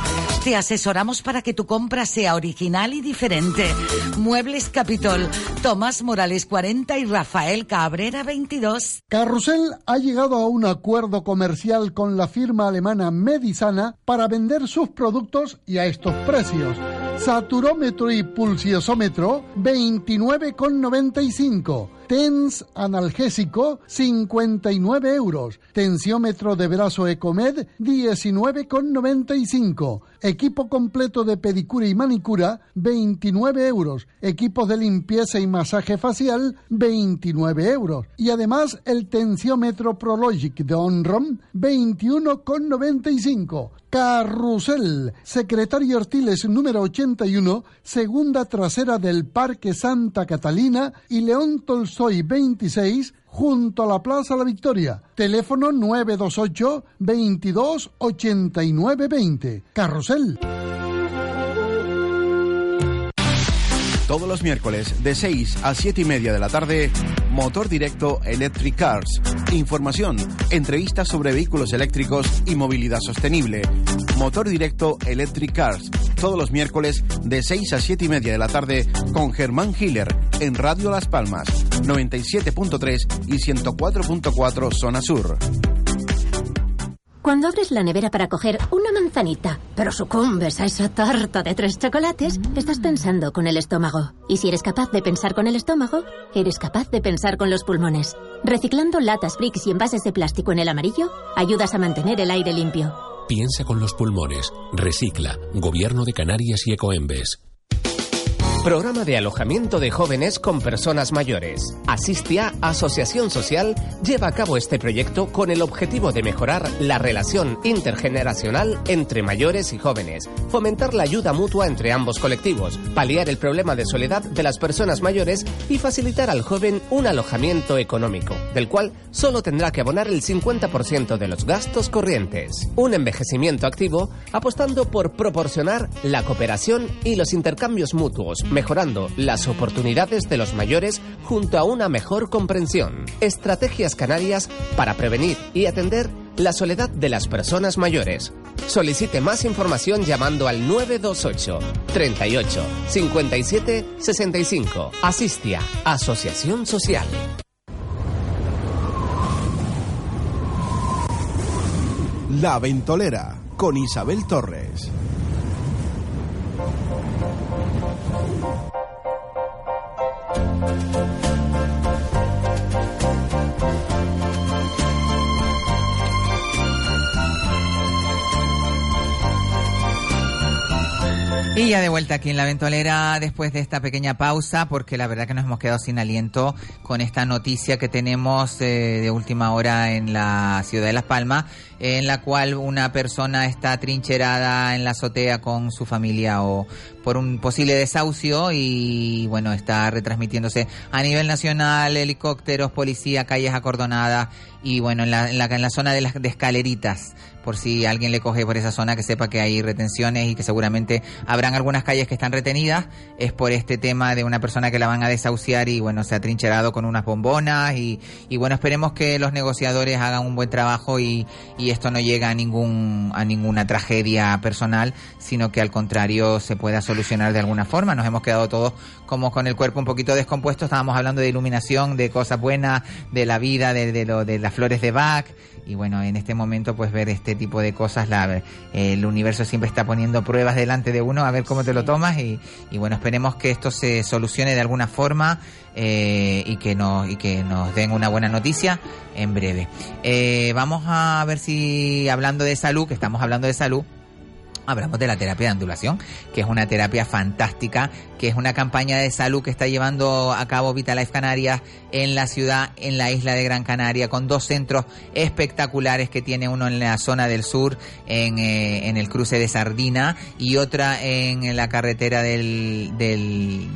Te asesoramos para que tu compra sea original y diferente. Muebles Capitol, Tomás Morales 40 y Rafael Cabrera 22. Carrusel ha llegado a un acuerdo comercial con la firma alemana Medisana para vender sus productos y a estos precios. Saturómetro y pulsiosómetro 29,95. TENS analgésico 59 euros. Tensiómetro de brazo Ecomed 19,95. Equipo completo de pedicura y manicura 29 euros. Equipos de limpieza y masaje facial 29 euros. Y además el tensiómetro Prologic de Onrom 21,95. Carrusel, Secretario Ortiles número 81, segunda trasera del Parque Santa Catalina y León Tolstoy 26, junto a la Plaza La Victoria. Teléfono 928 22 89 20. Carrusel. Todos los miércoles de 6 a 7 y media de la tarde, Motor Directo Electric Cars. Información, entrevistas sobre vehículos eléctricos y movilidad sostenible. Motor Directo Electric Cars. Todos los miércoles de 6 a 7 y media de la tarde con Germán Hiller en Radio Las Palmas 97.3 y 104.4 Zona Sur. Cuando abres la nevera para coger una manzanita, pero sucumbes a esa tarta de tres chocolates, estás pensando con el estómago. Y si eres capaz de pensar con el estómago, eres capaz de pensar con los pulmones. Reciclando latas, bricks y envases de plástico en el amarillo, ayudas a mantener el aire limpio. Piensa con los pulmones. Recicla. Gobierno de Canarias y Ecoembes. Programa de alojamiento de jóvenes con personas mayores. Asistia Asociación Social lleva a cabo este proyecto con el objetivo de mejorar la relación intergeneracional entre mayores y jóvenes, fomentar la ayuda mutua entre ambos colectivos, paliar el problema de soledad de las personas mayores y facilitar al joven un alojamiento económico, del cual solo tendrá que abonar el 50% de los gastos corrientes. Un envejecimiento activo apostando por proporcionar la cooperación y los intercambios mutuos, mejorando las oportunidades de los mayores junto a una mejor comprensión. Estrategias canarias para prevenir y atender la soledad de las personas mayores. Solicite más información llamando al 928 38 57 65. Asistia, Asociación Social. La Ventolera con Isabel Torres. Thank you. Y ya de vuelta aquí en la ventolera después de esta pequeña pausa, porque la verdad que nos hemos quedado sin aliento con esta noticia que tenemos eh, de última hora en la ciudad de Las Palmas, en la cual una persona está trincherada en la azotea con su familia o por un posible desahucio y bueno, está retransmitiéndose a nivel nacional, helicópteros, policía, calles acordonadas y bueno, en la, en la, en la zona de las de escaleritas por si alguien le coge por esa zona que sepa que hay retenciones y que seguramente habrán algunas calles que están retenidas, es por este tema de una persona que la van a desahuciar y bueno, se ha trincherado con unas bombonas y, y bueno, esperemos que los negociadores hagan un buen trabajo y, y esto no llegue a ningún a ninguna tragedia personal, sino que al contrario se pueda solucionar de alguna forma. Nos hemos quedado todos como con el cuerpo un poquito descompuesto, estábamos hablando de iluminación, de cosas buenas, de la vida, de, de lo de las flores de Bach. Y bueno, en este momento pues ver este tipo de cosas, la, el universo siempre está poniendo pruebas delante de uno a ver cómo te lo tomas. Y, y bueno, esperemos que esto se solucione de alguna forma eh, y, que nos, y que nos den una buena noticia en breve. Eh, vamos a ver si hablando de salud, que estamos hablando de salud, hablamos de la terapia de ondulación, que es una terapia fantástica, que es una campaña de salud que está llevando a cabo Vitalife Canarias en la ciudad, en la isla de Gran Canaria, con dos centros espectaculares que tiene uno en la zona del sur, en, eh, en el cruce de Sardina, y otra en la carretera del... del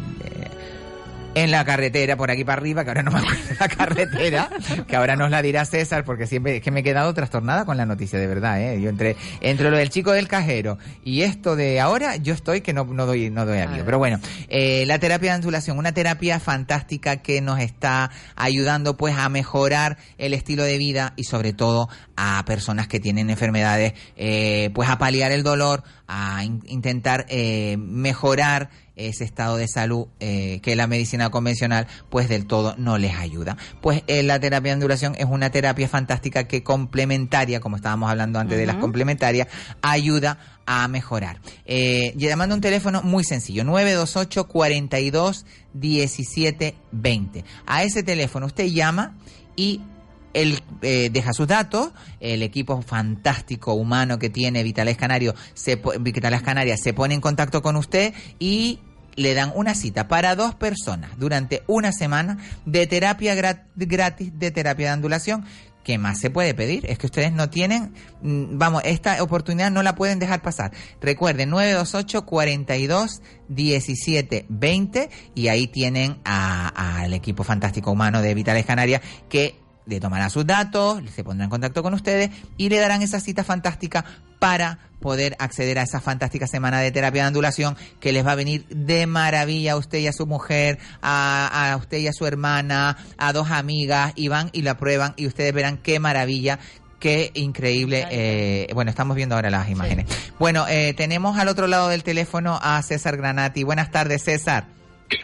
en la carretera, por aquí para arriba, que ahora no me acuerdo de la carretera, que ahora nos la dirá César, porque siempre es que me he quedado trastornada con la noticia, de verdad, ¿eh? Yo entre, entre lo del chico del cajero y esto de ahora, yo estoy que no, no doy, no doy avión. Pero bueno, eh, la terapia de ondulación, una terapia fantástica que nos está ayudando pues a mejorar el estilo de vida y sobre todo a personas que tienen enfermedades, eh, pues a paliar el dolor, a in- intentar eh, mejorar ese estado de salud eh, que la medicina convencional pues del todo no les ayuda. Pues eh, la terapia de ondulación es una terapia fantástica que complementaria, como estábamos hablando antes de las complementarias, ayuda a mejorar. Eh, llamando a un teléfono muy sencillo, 928 42 17 20. A ese teléfono usted llama y él eh, deja sus datos, el equipo fantástico humano que tiene Vitales Canario, se, Canarias se pone en contacto con usted y le dan una cita para dos personas durante una semana de terapia gra- gratis de terapia de ondulación. ¿Qué más se puede pedir? Es que ustedes no tienen, mm, vamos, esta oportunidad no la pueden dejar pasar. Recuerden, 928 42 17 20 y ahí tienen al equipo fantástico humano de Vitales Canarias que le tomará sus datos, se pondrá en contacto con ustedes y le darán esa cita fantástica para poder acceder a esa fantástica semana de terapia de ondulación que les va a venir de maravilla a usted y a su mujer, a, a usted y a su hermana, a dos amigas y van y la prueban y ustedes verán qué maravilla. Qué increíble. eh, bueno, estamos viendo ahora las imágenes. Bueno, eh, tenemos al otro lado del teléfono a César Granati. Buenas tardes, César.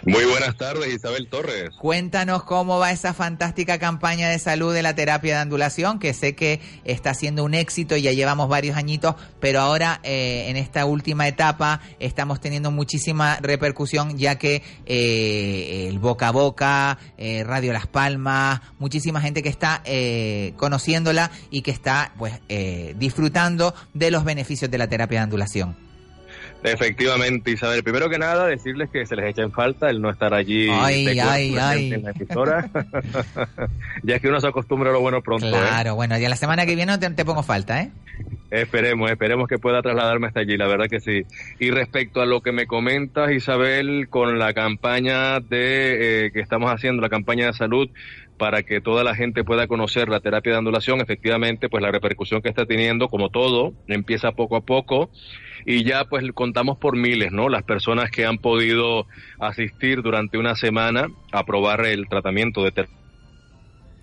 Muy buenas tardes, Isabel Torres. Cuéntanos cómo va esa fantástica campaña de salud de la terapia de ondulación, que sé que está siendo un éxito y ya llevamos varios añitos, pero ahora eh, en esta última etapa estamos teniendo muchísima repercusión, ya que eh, el boca a boca, eh, Radio Las Palmas, muchísima gente que está eh, conociéndola y que está pues disfrutando de los beneficios de la terapia de ondulación. Efectivamente, Isabel. Primero que nada, decirles que se les echa en falta el no estar allí Ay, ay, ay. en la emisora. ya es que uno se acostumbra a lo bueno pronto. ¿eh? Claro, bueno, ya la semana que viene te, te pongo falta, ¿eh? Esperemos, esperemos que pueda trasladarme hasta allí, la verdad que sí. Y respecto a lo que me comentas, Isabel, con la campaña de eh, que estamos haciendo, la campaña de salud, para que toda la gente pueda conocer la terapia de ondulación, efectivamente, pues la repercusión que está teniendo, como todo, empieza poco a poco y ya pues contamos por miles, ¿no? Las personas que han podido asistir durante una semana a probar el tratamiento de terapia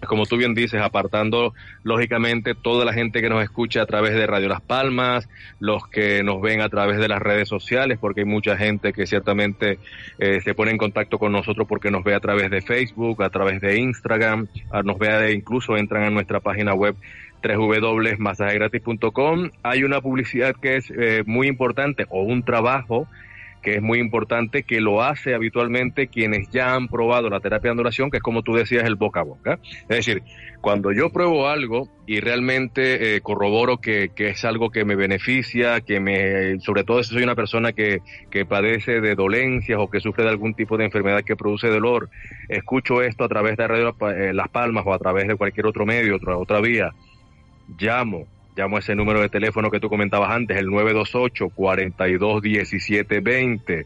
como tú bien dices, apartando lógicamente toda la gente que nos escucha a través de Radio Las Palmas, los que nos ven a través de las redes sociales, porque hay mucha gente que ciertamente eh, se pone en contacto con nosotros porque nos ve a través de Facebook, a través de Instagram, a- nos ve incluso entran a nuestra página web www.masajegratis.com. Hay una publicidad que es eh, muy importante o un trabajo que es muy importante, que lo hace habitualmente quienes ya han probado la terapia de ondulación, que es como tú decías, el boca a boca. Es decir, cuando yo pruebo algo y realmente eh, corroboro que, que, es algo que me beneficia, que me, sobre todo si soy una persona que, que padece de dolencias o que sufre de algún tipo de enfermedad que produce dolor, escucho esto a través de Radio eh, Las Palmas o a través de cualquier otro medio, otra, otra vía, llamo, llamo a ese número de teléfono que tú comentabas antes, el 928-421720.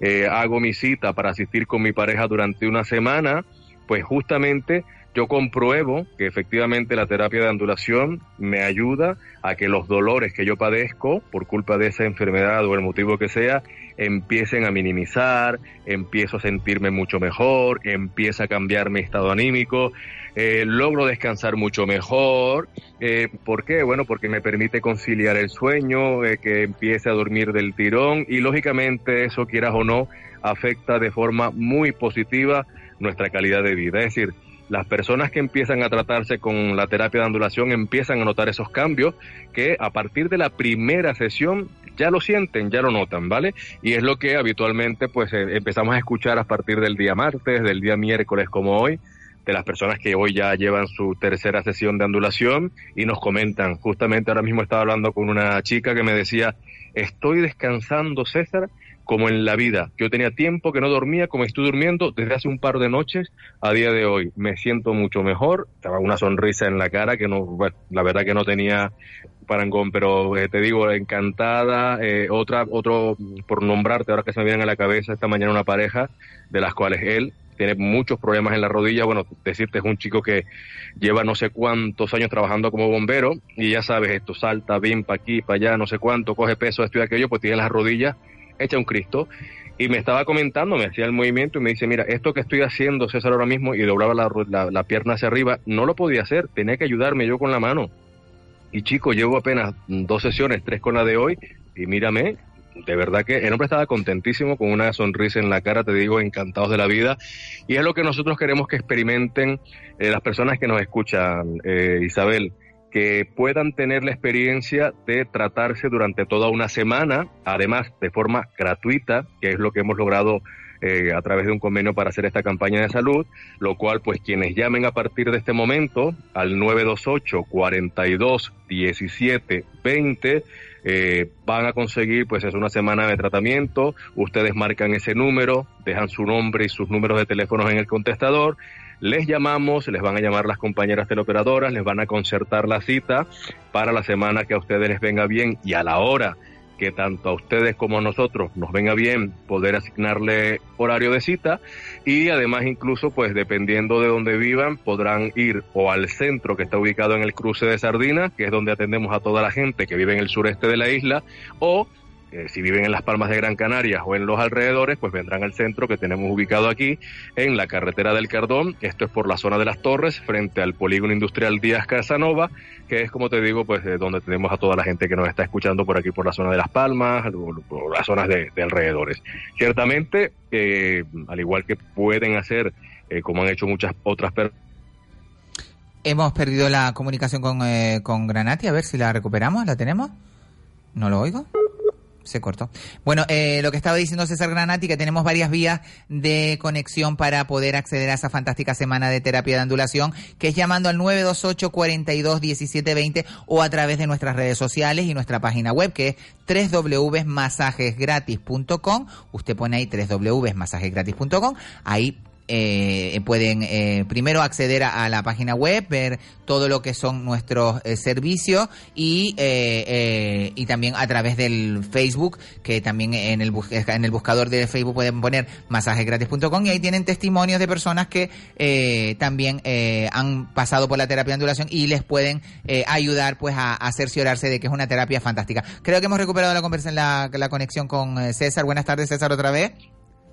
Eh, hago mi cita para asistir con mi pareja durante una semana, pues justamente yo compruebo que efectivamente la terapia de ondulación me ayuda a que los dolores que yo padezco por culpa de esa enfermedad o el motivo que sea empiecen a minimizar, empiezo a sentirme mucho mejor, empieza a cambiar mi estado anímico, eh, logro descansar mucho mejor. Eh, ¿Por qué? Bueno, porque me permite conciliar el sueño, eh, que empiece a dormir del tirón y lógicamente eso, quieras o no, afecta de forma muy positiva nuestra calidad de vida. Es decir, las personas que empiezan a tratarse con la terapia de ondulación empiezan a notar esos cambios que a partir de la primera sesión ya lo sienten, ya lo notan, ¿vale? Y es lo que habitualmente pues eh, empezamos a escuchar a partir del día martes, del día miércoles como hoy, de las personas que hoy ya llevan su tercera sesión de ondulación y nos comentan, justamente ahora mismo estaba hablando con una chica que me decía, estoy descansando César como en la vida. Yo tenía tiempo que no dormía, como estoy durmiendo desde hace un par de noches a día de hoy. Me siento mucho mejor, estaba una sonrisa en la cara que no, bueno, la verdad que no tenía parangón, pero eh, te digo, encantada. Eh, otra, otro, por nombrarte, ahora que se me viene a la cabeza esta mañana una pareja de las cuales él tiene muchos problemas en la rodilla. Bueno, decirte, es un chico que lleva no sé cuántos años trabajando como bombero y ya sabes, esto salta bien para aquí, para allá, no sé cuánto, coge peso, esto y aquello, pues tiene las rodillas hecha un Cristo. Y me estaba comentando, me hacía el movimiento y me dice, mira, esto que estoy haciendo, César, ahora mismo, y doblaba la, la, pierna hacia arriba, no lo podía hacer, tenía que ayudarme yo con la mano. Y chico, llevo apenas dos sesiones, tres con la de hoy, y mírame, de verdad que el hombre estaba contentísimo, con una sonrisa en la cara, te digo, encantados de la vida. Y es lo que nosotros queremos que experimenten eh, las personas que nos escuchan, eh, Isabel que puedan tener la experiencia de tratarse durante toda una semana, además de forma gratuita, que es lo que hemos logrado eh, a través de un convenio para hacer esta campaña de salud, lo cual pues quienes llamen a partir de este momento al 928 42 17 20 van a conseguir pues es una semana de tratamiento, ustedes marcan ese número, dejan su nombre y sus números de teléfonos en el contestador. Les llamamos, les van a llamar las compañeras teleoperadoras, les van a concertar la cita para la semana que a ustedes les venga bien y a la hora que tanto a ustedes como a nosotros nos venga bien poder asignarle horario de cita y además incluso pues dependiendo de donde vivan podrán ir o al centro que está ubicado en el cruce de Sardinas, que es donde atendemos a toda la gente que vive en el sureste de la isla, o eh, si viven en las Palmas de Gran Canaria o en los alrededores, pues vendrán al centro que tenemos ubicado aquí, en la carretera del Cardón. Esto es por la zona de las Torres, frente al polígono industrial Díaz Casanova, que es, como te digo, pues eh, donde tenemos a toda la gente que nos está escuchando por aquí, por la zona de las Palmas, por las zonas de, alrededores. Ciertamente, eh, al igual que pueden hacer, como han hecho muchas otras personas, Hemos perdido la comunicación con, con Granati, a ver si la recuperamos, ¿la tenemos? ¿No lo oigo? Se cortó. Bueno, eh, lo que estaba diciendo César Granati, que tenemos varias vías de conexión para poder acceder a esa fantástica semana de terapia de ondulación, que es llamando al 928 42 1720 o a través de nuestras redes sociales y nuestra página web, que es www.masajesgratis.com. Usted pone ahí www.masajesgratis.com. Ahí eh, pueden eh, primero acceder a, la página web, ver todo lo que son nuestros eh, servicios y, eh, y también a través del Facebook, que también en el, en el buscador de Facebook pueden poner masajesgratis.com y ahí tienen testimonios de personas que también han pasado por la terapia de ondulación y les pueden ayudar pues a, a, cerciorarse de que es una terapia fantástica. Creo que hemos recuperado la, conversación, la, la conexión con César. Buenas tardes, César, otra vez.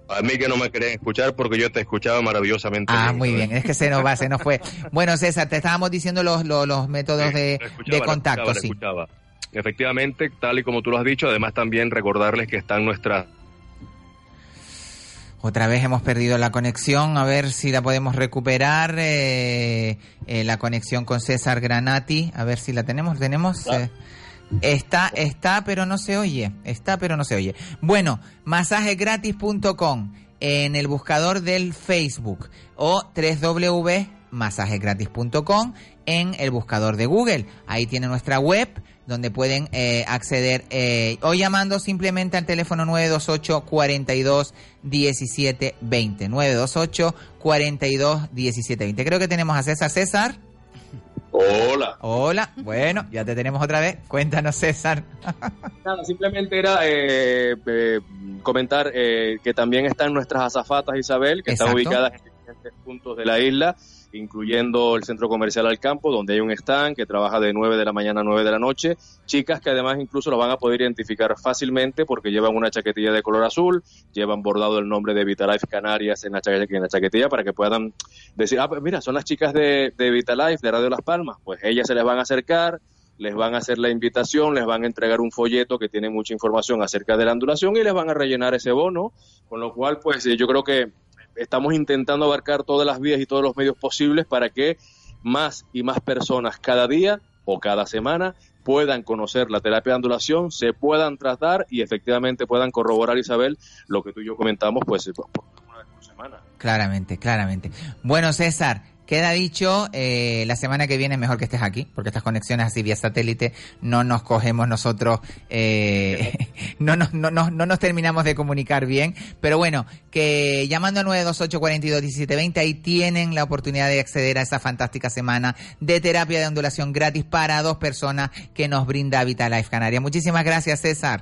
A mí que no me querían escuchar porque yo te escuchaba maravillosamente. Ah, muy bien, es que se nos va, se nos fue. Bueno, César, te estábamos diciendo los, los, métodos de, de, contacto, sí. Efectivamente, tal y como tú lo has dicho, además también recordarles que están nuestras otra vez hemos perdido la conexión, a ver si la podemos recuperar. Eh, eh, la conexión con César Granati, a ver si la tenemos. ¿Tenemos? Ah, Está, está, pero no se oye. Está, pero no se oye. Bueno, masajegratis.com en el buscador del Facebook o www.masajegratis.com en el buscador de Google. Ahí tiene nuestra web donde pueden eh, acceder eh, o llamando simplemente al teléfono 928 42 17 20. 928 42 17 20. Creo que tenemos a César. César. Hola. Hola. Bueno, ya te tenemos otra vez. Cuéntanos, César. Nada, simplemente era eh, eh, comentar eh, que también están nuestras azafatas, Isabel, que están ubicadas en diferentes puntos de la isla, incluyendo el centro comercial al campo, donde hay un stand que trabaja de 9 de la mañana a 9 de la noche. Chicas que además incluso lo van a poder identificar fácilmente porque llevan una chaquetilla de color azul, llevan bordado el nombre de Vitalife Canarias en la, en la chaquetilla para que puedan decir, ah, pues mira, son las chicas de, de Vitalife, de Radio Las Palmas. Pues ellas se les van a acercar, les van a hacer la invitación, les van a entregar un folleto que tiene mucha información acerca de la ondulación y les van a rellenar ese bono, con lo cual pues yo creo que estamos intentando abarcar todas las vías y todos los medios posibles para que más y más personas cada día o cada semana puedan conocer la terapia de ondulación, se puedan tratar y efectivamente puedan corroborar, Isabel, lo que tú y yo comentamos, pues, pues, una vez por semana. Claramente, claramente. Bueno, César, queda dicho, eh, la semana que viene mejor que estés aquí, porque estas conexiones así vía satélite no nos cogemos nosotros, eh, no, nos, no, no, no nos terminamos de comunicar bien. Pero bueno, que llamando al 928 42 17 20, ahí tienen la oportunidad de acceder a esa fantástica semana de terapia de ondulación gratis para dos personas que nos brinda Vitalife Canaria. Muchísimas gracias, César.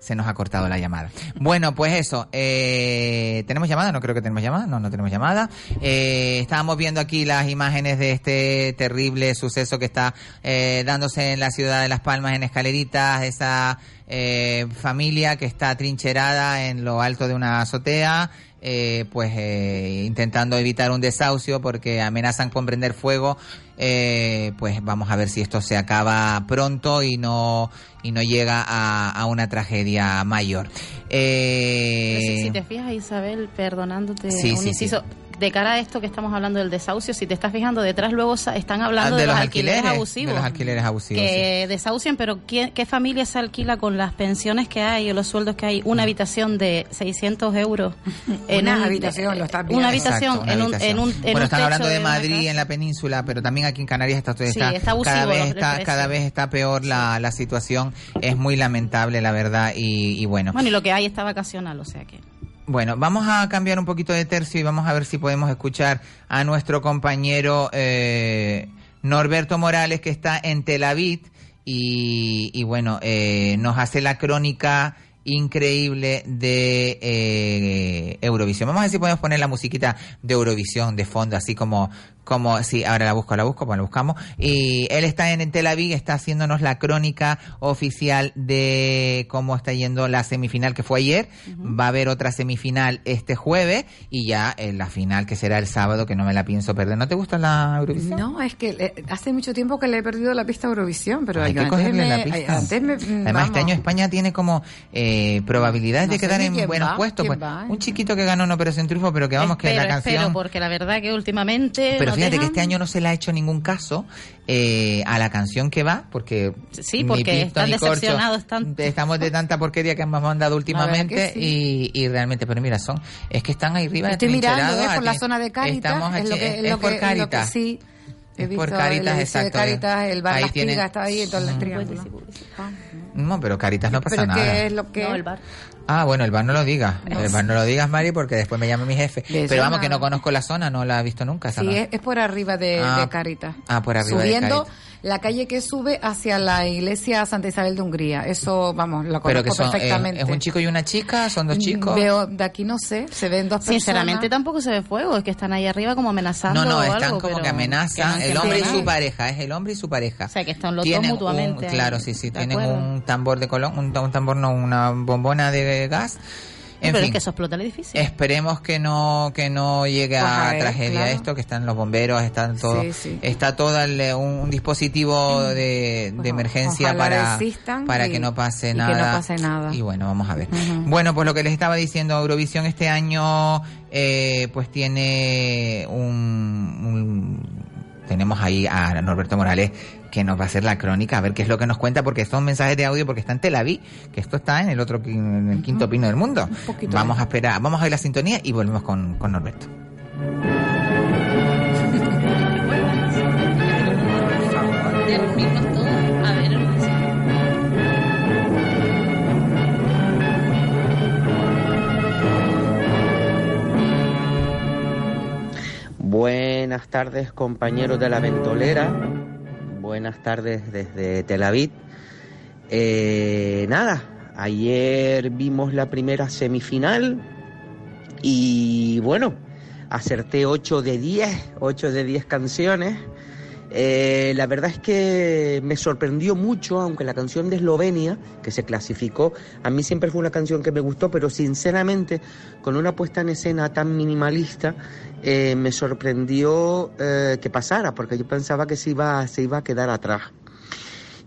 Se nos ha cortado la llamada. Bueno, pues eso. Eh, ¿Tenemos llamada? No creo que tenemos llamada. No, no tenemos llamada. Eh, estábamos viendo aquí las imágenes de este terrible suceso que está eh, dándose en la ciudad de Las Palmas, en Escaleritas. Esa eh, familia que está trincherada en lo alto de una azotea. eh, pues eh, intentando evitar un desahucio porque amenazan con prender fuego eh, pues vamos a ver si esto se acaba pronto y no y no llega a, a una tragedia mayor. Eh, Si, si te fijas, Isabel, perdonándote Sí, un sí, inciso, de cara a esto que estamos hablando del desahucio, si te estás fijando, detrás luego están hablando Ah, de, los alquileres, abusivos. de los alquileres abusivos. sí. que desahucian, pero ¿qué, ¿qué familia se alquila con las pensiones que hay o los sueldos que hay? Una habitación de 600 euros. en Una un- habitación, lo estás viendo. Una habitación, Exacto, una en, un, en un, en bueno, un están techo hablando de Madrid en la península, pero también aquí en Canarias está, Sí, está, está abusivo cada vez los está cada vez está peor la, la situación. Es muy lamentable, la verdad, y, y bueno. Bueno, y lo que hay está vacacional, o sea que... Bueno, vamos a cambiar un poquito de tercio y vamos a ver si podemos escuchar a nuestro compañero eh, Norberto Morales, que está en Tel Aviv y, y bueno, eh, nos hace la crónica increíble de eh, Eurovisión. Vamos a ver si podemos poner la musiquita de Eurovisión de fondo, así como, como, sí, ahora la busco, la busco, pues la buscamos. Y él está en Tel Aviv, está haciéndonos la crónica oficial de cómo está yendo la semifinal que fue ayer. Va a haber otra semifinal este jueves y ya en la final que será el sábado, que no me la pienso perder. ¿No te gusta la Eurovisión? No, es que eh, hace mucho tiempo que le he perdido la pista a Eurovisión, pero Hay que cogerle la pista. ay, antes me- Además, vamos. este año España tiene como eh, probabilidades No de quedar en buenos va, puestos. Pues, va, ¿eh? un chiquito que ganó en Operación Triunfo, pero que vamos, que espero, la canción... espero, porque la verdad que últimamente... Pero fíjate que este año no se le ha hecho ningún caso eh, a la canción que va, porque Sí, porque están decepcionados, están- estamos de tanta porquería que hemos mandado últimamente que y, y realmente, pero mira, son es que están ahí arriba. Estoy mirando atrincherados, ¿eh? por la zona de Caritas. Estamos es lo que, es lo por que- es lo que Caritas. sí. He Es visto por Caritas, el edificio de exacto. Caritas, el bar Ahí Las Pigas está ahí, en todo el Mm. triángulo. No, pero Caritas no pasa Pero nada. ¿qué es lo que...? No, el bar. Ah, bueno, el bar no lo digas. No el bar no lo digas, Mari, porque después me llama mi jefe. De Pero vamos, que no conozco la zona, no la he visto nunca. esa Sí, no. es, es por arriba de, Ah. de Caritas. Ah, por arriba de Caritas. La calle que sube hacia la iglesia Santa Isabel de Hungría. Eso, vamos, lo Pero conozco que son, eh, perfectamente. ¿es un chico y una chica? ¿Son dos chicos? Veo, de aquí no sé, se ven dos personas. Sinceramente tampoco se ve fuego, es que están ahí arriba como amenazando No, no, o están algo, como pero que amenazan. que no el hombre y su pareja, es el hombre y su pareja. O sea, que están los Tienen dos mutuamente. un- claro, sí, sí, ¿De tienen acuerdo? un tambor de colón, un, un tambor no, una bombona de gas. En pero fin, es que eso explota el edificio. esperemos que no que no llegue Pues a a ver, tragedia claro. esto, que están los bomberos, están todo, Sí, sí. está todo el, un, un dispositivo de, de emergencia para para y- que no pase y que nada. no pase nada. Y bueno, vamos a ver. Bueno, pues lo que les estaba diciendo, Eurovisión este año eh, pues tiene un, un- Tenemos ahí a Norberto Morales que nos va a hacer la crónica, a ver qué es lo que nos cuenta, porque son mensajes de audio, porque está en Tel Aviv, que esto está en el otro, en el quinto pino del mundo. Vamos a esperar, vamos a ver la sintonía y volvemos con, con Norberto. Buenas tardes compañeros de la ventolera, buenas tardes desde Tel Aviv. Eh, nada, ayer vimos la primera semifinal y bueno, acerté 8 de 10, 8 de 10 canciones. Eh, la verdad es que me sorprendió mucho, aunque la canción de Eslovenia, que se clasificó, a mí siempre fue una canción que me gustó, pero sinceramente, con una puesta en escena tan minimalista, eh, me sorprendió eh, que pasara, porque yo pensaba que se iba, se iba a quedar atrás.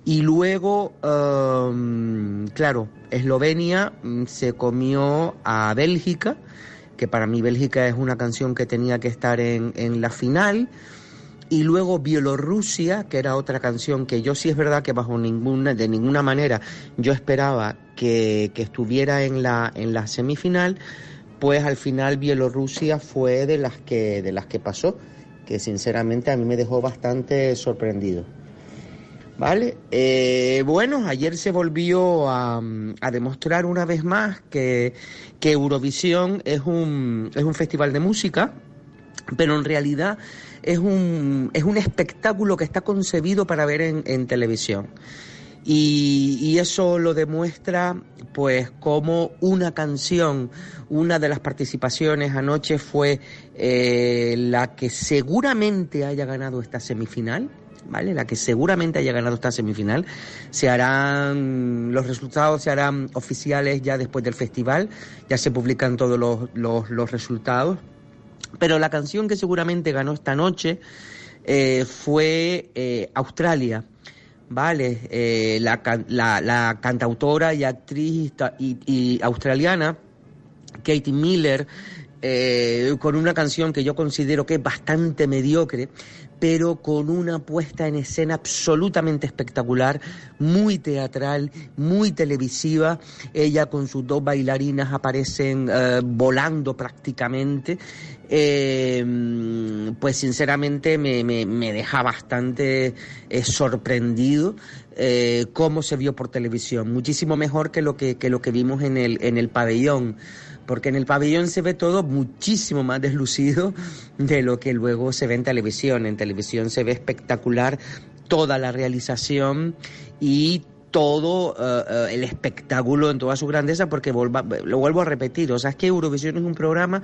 Y luego, um, claro, Eslovenia mm, se comió a Bélgica, que para mí Bélgica es una canción que tenía que estar en la final y luego Bielorrusia, que era otra canción que yo sí es verdad que bajo ninguna, de ninguna manera yo esperaba que, que estuviera en la, en la semifinal, pues al final Bielorrusia fue de las que, de las que pasó, que sinceramente a mí me dejó bastante sorprendido. ¿Vale? Eh, bueno, ayer se volvió a, a, demostrar una vez más que, que Eurovisión es un, es un festival de música, pero en realidad es un, es un espectáculo que está concebido para ver en, en televisión. Y, y, eso lo demuestra, pues, como una canción, una de las participaciones anoche fue eh, la que seguramente haya ganado esta semifinal, ¿vale? La que seguramente haya ganado esta semifinal. Se harán, los resultados se harán oficiales ya después del festival, ya se publican todos los, los, los resultados. Pero la canción que seguramente ganó esta noche eh, fue eh, Australia. Vale, eh, la, cantautora y actriz y, australiana, Katie Miller, con una canción que yo considero que es bastante mediocre, pero con una puesta en escena absolutamente espectacular, muy teatral, muy televisiva. Ella con sus dos bailarinas aparecen volando prácticamente. Eh, pues sinceramente me, me, me deja bastante eh, sorprendido eh, cómo se vio por televisión. Muchísimo mejor que lo que, que lo que vimos en el, en el pabellón porque en el pabellón se ve todo muchísimo más deslucido de lo que luego se ve en televisión. En televisión se ve espectacular toda la realización y todo el espectáculo en toda su grandeza, porque volva, lo vuelvo a repetir, o sea, es que Eurovisión es un programa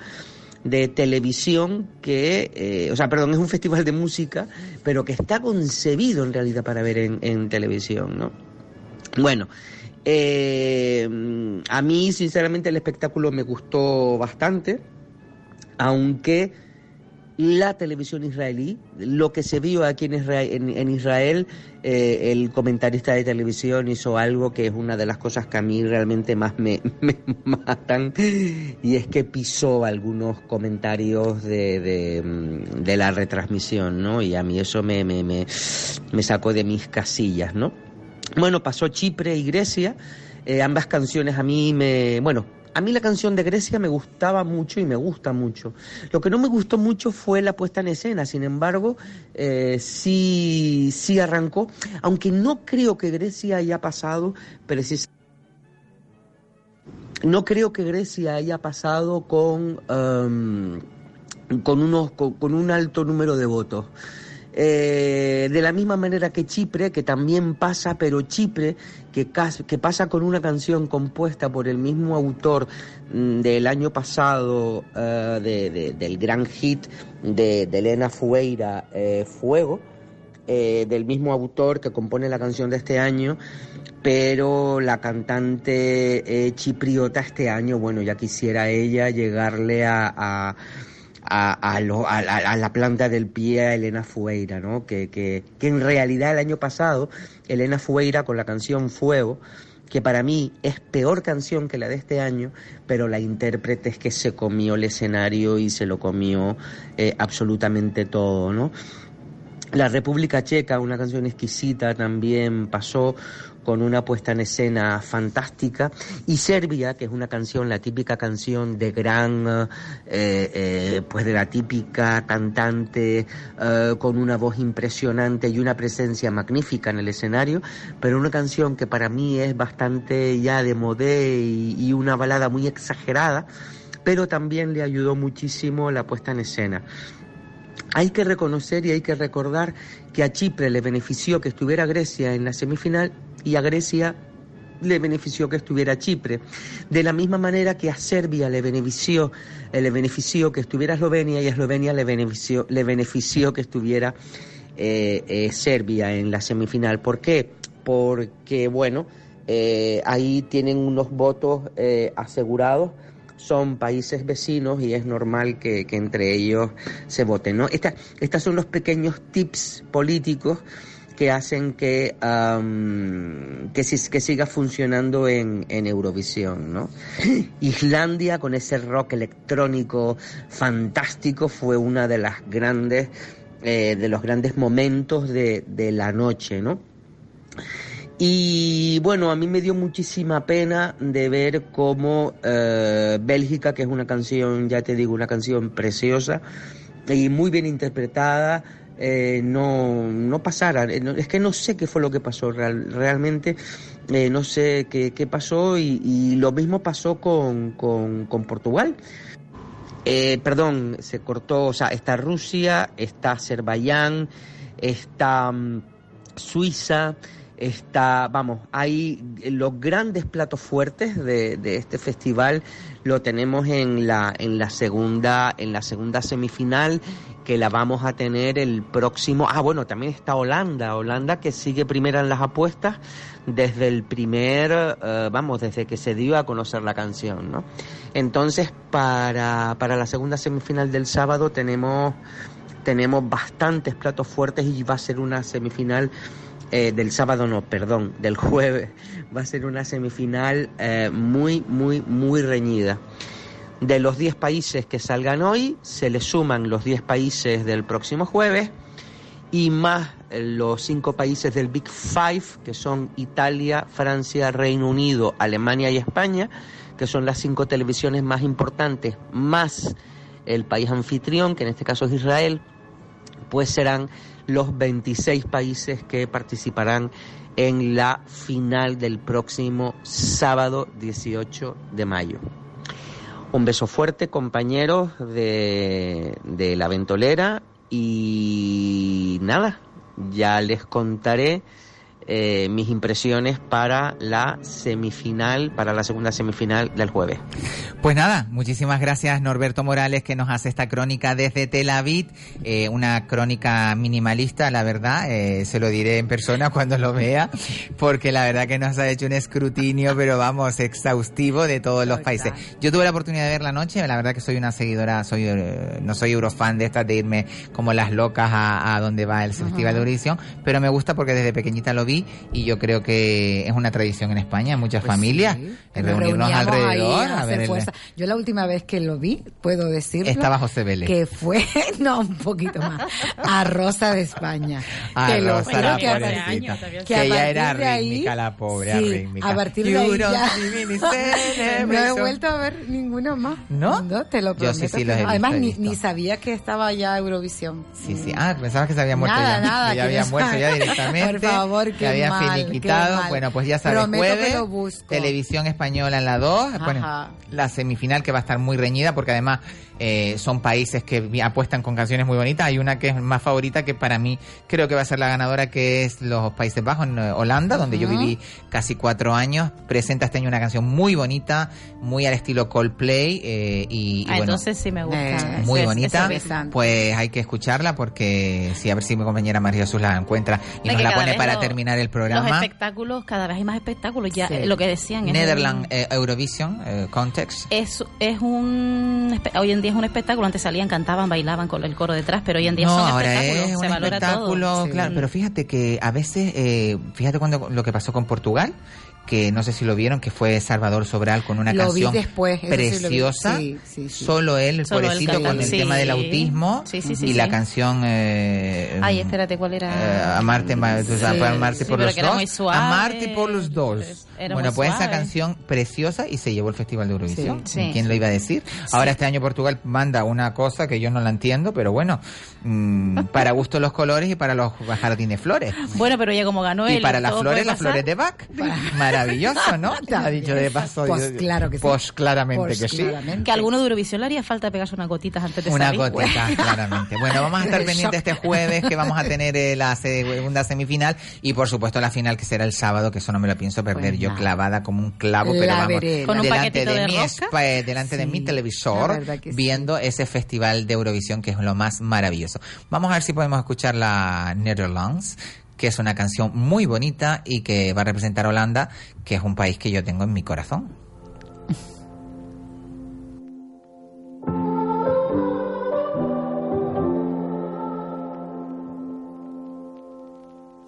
de televisión que, eh, o sea, perdón, es un festival de música, pero que está concebido en realidad para ver en, en televisión, ¿no? Bueno, eh, a mí, sinceramente, el espectáculo me gustó bastante, aunque la televisión israelí, lo que se vio aquí en Israel, en, Israel eh, el comentarista de televisión hizo algo que es una de las cosas que a mí realmente más me, me matan, y es que pisó algunos comentarios de, de, de, la retransmisión, ¿no? Y a mí eso me, me, me, me sacó de mis casillas, ¿no? Bueno, pasó Chipre y Grecia. Eh, ambas canciones a mí me. Bueno, a mí la canción de Grecia me gustaba mucho y me gusta mucho. Lo que no me gustó mucho fue la puesta en escena, sin embargo, eh, sí, sí arrancó, aunque no creo que Grecia haya pasado precisamente. No creo que Grecia haya pasado con, um, con, unos, con, con un alto número de votos. Eh, de la misma manera que Chipre, que también pasa, pero Chipre, que, que pasa con una canción compuesta por el mismo autor mm, del año pasado, uh, de, de, del gran hit de, Elena Fueira, eh, Fuego, eh, del mismo autor que compone la canción de este año, pero la cantante eh, chipriota este año, bueno, ya quisiera ella llegarle a a, a, lo, a, a, la planta del pie a Elena Fueira, ¿no? Que, que, que en realidad el año pasado Elena Fueira con la canción Fuego, que para mí es peor canción que la de este año, pero la intérprete es que se comió el escenario y se lo comió eh, absolutamente todo, ¿no? La República Checa, una canción exquisita, también pasó con una puesta en escena fantástica. Y Serbia, que es una canción, la típica canción de gran, eh, eh, pues de la típica cantante eh, con una voz impresionante y una presencia magnífica en el escenario, pero una canción que para mí es bastante ya de modé y, y una balada muy exagerada, pero también le ayudó muchísimo la puesta en escena. Hay que reconocer y hay que recordar que a Chipre le benefició que estuviera Grecia en la semifinal y a Grecia le benefició que estuviera Chipre. De la misma manera que a Serbia le benefició, eh, le benefició que estuviera Eslovenia y a Eslovenia le benefició, le benefició que estuviera eh, eh, Serbia en la semifinal. ¿Por qué? Porque, bueno, eh, ahí tienen unos votos eh, asegurados son países vecinos y es normal que, que entre ellos se voten. ¿no? Esta, estos son los pequeños tips políticos que hacen que, um, que, si- que siga funcionando en, en Eurovisión. ¿no? Islandia, con ese rock electrónico fantástico, fue una de las grandes, eh, de los grandes momentos de, de la noche, ¿no? Y bueno, a mí me dio muchísima pena de ver cómo eh, Bélgica, que es una canción, ya te digo, una canción preciosa y muy bien interpretada, eh, no, no pasara. Eh, Es que no sé qué fue lo que pasó real- realmente, eh, no sé qué, qué pasó y, y lo mismo pasó con, con, con Portugal. Perdón, se cortó, o sea, está Rusia, está Azerbaiyán, está mm, Suiza, está, vamos, hay los grandes platos fuertes de, de este festival lo tenemos en la en la segunda en la segunda semifinal que la vamos a tener el próximo. Ah, bueno, también está Holanda, Holanda que sigue primera en las apuestas desde el primer, eh, vamos, desde que se dio a conocer la canción, ¿no? Entonces, para, para la segunda semifinal del sábado tenemos, tenemos bastantes platos fuertes y va a ser una semifinal eh, del sábado, no, perdón, del jueves. Va a ser una semifinal eh, muy, muy, muy reñida. De los 10 países que salgan hoy, se le suman los 10 países del próximo jueves y más eh, los cinco países del Big Five, que son Italia, Francia, Reino Unido, Alemania y España, que son las cinco televisiones más importantes, más el país anfitrión, que en este caso es Israel, pues serán los 26 países que participarán en la final del próximo sábado 18 de mayo. Un beso fuerte, compañeros de, de la ventolera y nada, ya les contaré eh, mis impresiones para la semifinal, para la segunda semifinal del jueves. Pues nada, muchísimas gracias Norberto Morales que nos hace esta crónica desde Tel Aviv, eh, una crónica minimalista, la verdad, eh, se lo diré en persona cuando lo vea, porque la verdad que nos ha hecho un escrutinio, pero vamos, exhaustivo de todos los países. Yo tuve la oportunidad de ver la noche, la verdad que soy una seguidora, soy eh, no soy eurofan de estas de irme como las locas a, a donde va el Festival de Eurovisión, pero me gusta porque desde pequeñita lo vi y yo creo que es una tradición en España, en muchas familias, Nos reunirnos reuníamos ahí alrededor a ver el-. Yo la última vez que lo vi, puedo decirlo. Estaba José Vélez. Que fue, no, un poquito más, a Rosa de España. A lo Rosa, juro la que a pobrecita. Que a ella era rítmica, la pobre, sí, rítmica. A partir de ahí ya- no he vuelto a ver ninguno más. ¿No? te lo Yo prometo. sí, sí que los he no. Además, visto, he ni, visto. ni sabía que estaba ya Eurovisión. Sí, sí. Ah, pensabas que se había muerto Nada, ya. nada, Que ya que había no muerto ya directamente. Por favor, que había mal, finiquitado. Bueno, pues ya sabes, Prometo que lo busco. televisión española en la 2. Bueno, la semifinal que va a estar muy reñida porque además eh, son países que apuestan con canciones muy bonitas. Hay una que es más favorita que para mí creo que va a ser la ganadora que es los Países Bajos, en eh, Holanda, donde yo viví casi cuatro años. Presenta este año una canción muy bonita, muy al estilo Coldplay eh, y, y Ah, bueno, entonces sí me gusta. Eh, muy bonita. Pues hay que escucharla porque sí, a ver si mi compañera María Jesús la encuentra y De nos la pone para lo- terminar el Los programa. espectáculos, cada vez hay más espectáculos. Ya Sí. lo que decían es Netherland un- eh, Eurovision Context. es, es un hoy en día es un espectáculo antes salían cantaban bailaban con el coro detrás pero hoy en día No, son ahora espectáculos es un se valora espectáculo, todo claro, pero fíjate que a veces, eh, fíjate cuando lo que pasó con Portugal, que no sé si lo vieron, que fue Salvador Sobral con una Lo canción después, preciosa. Sí, sí, sí. Solo él, el Solo él pobrecito, con el Sí. tema del autismo Sí, sí, sí, y la canción eh, Ay, espérate, ¿cuál eh, era? Amarte, Sí, Amarte sí, por los dos. Amarte por los dos. Era bueno, pues esa canción preciosa y se llevó el Festival de Eurovisión. Sí, sí. ¿Quién lo iba a decir? Ahora este año Portugal manda una cosa que yo no la entiendo, pero bueno, mm, para gusto los colores y para los jardines flores. Bueno, pero ya como ganó él. Y para las flores, las flores de Bach. Maravilloso, ¿no? Te ha dicho de paso. Pues claro que sí. Pues claramente Pues que sí. Que a alguno de Eurovisión le haría falta pegarse unas gotitas antes de Una salir. gotita, claramente. Bueno, vamos a estar pendientes este jueves que vamos a tener eh, la segunda semifinal y por supuesto la final que será el sábado, que eso no me lo pienso perder Pues yo clavada como un clavo, pero vamos, veré, Con delante de, de mi eh, delante de mi televisor sí. viendo ese festival de Eurovisión que es lo más maravilloso. Vamos a ver si podemos escuchar la Netherlands que es una canción muy bonita y que va a representar a Holanda, que es un país que yo tengo en mi corazón.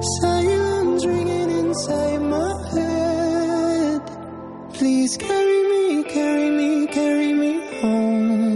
Silence ringing inside my head. Please carry me, carry me, carry me home.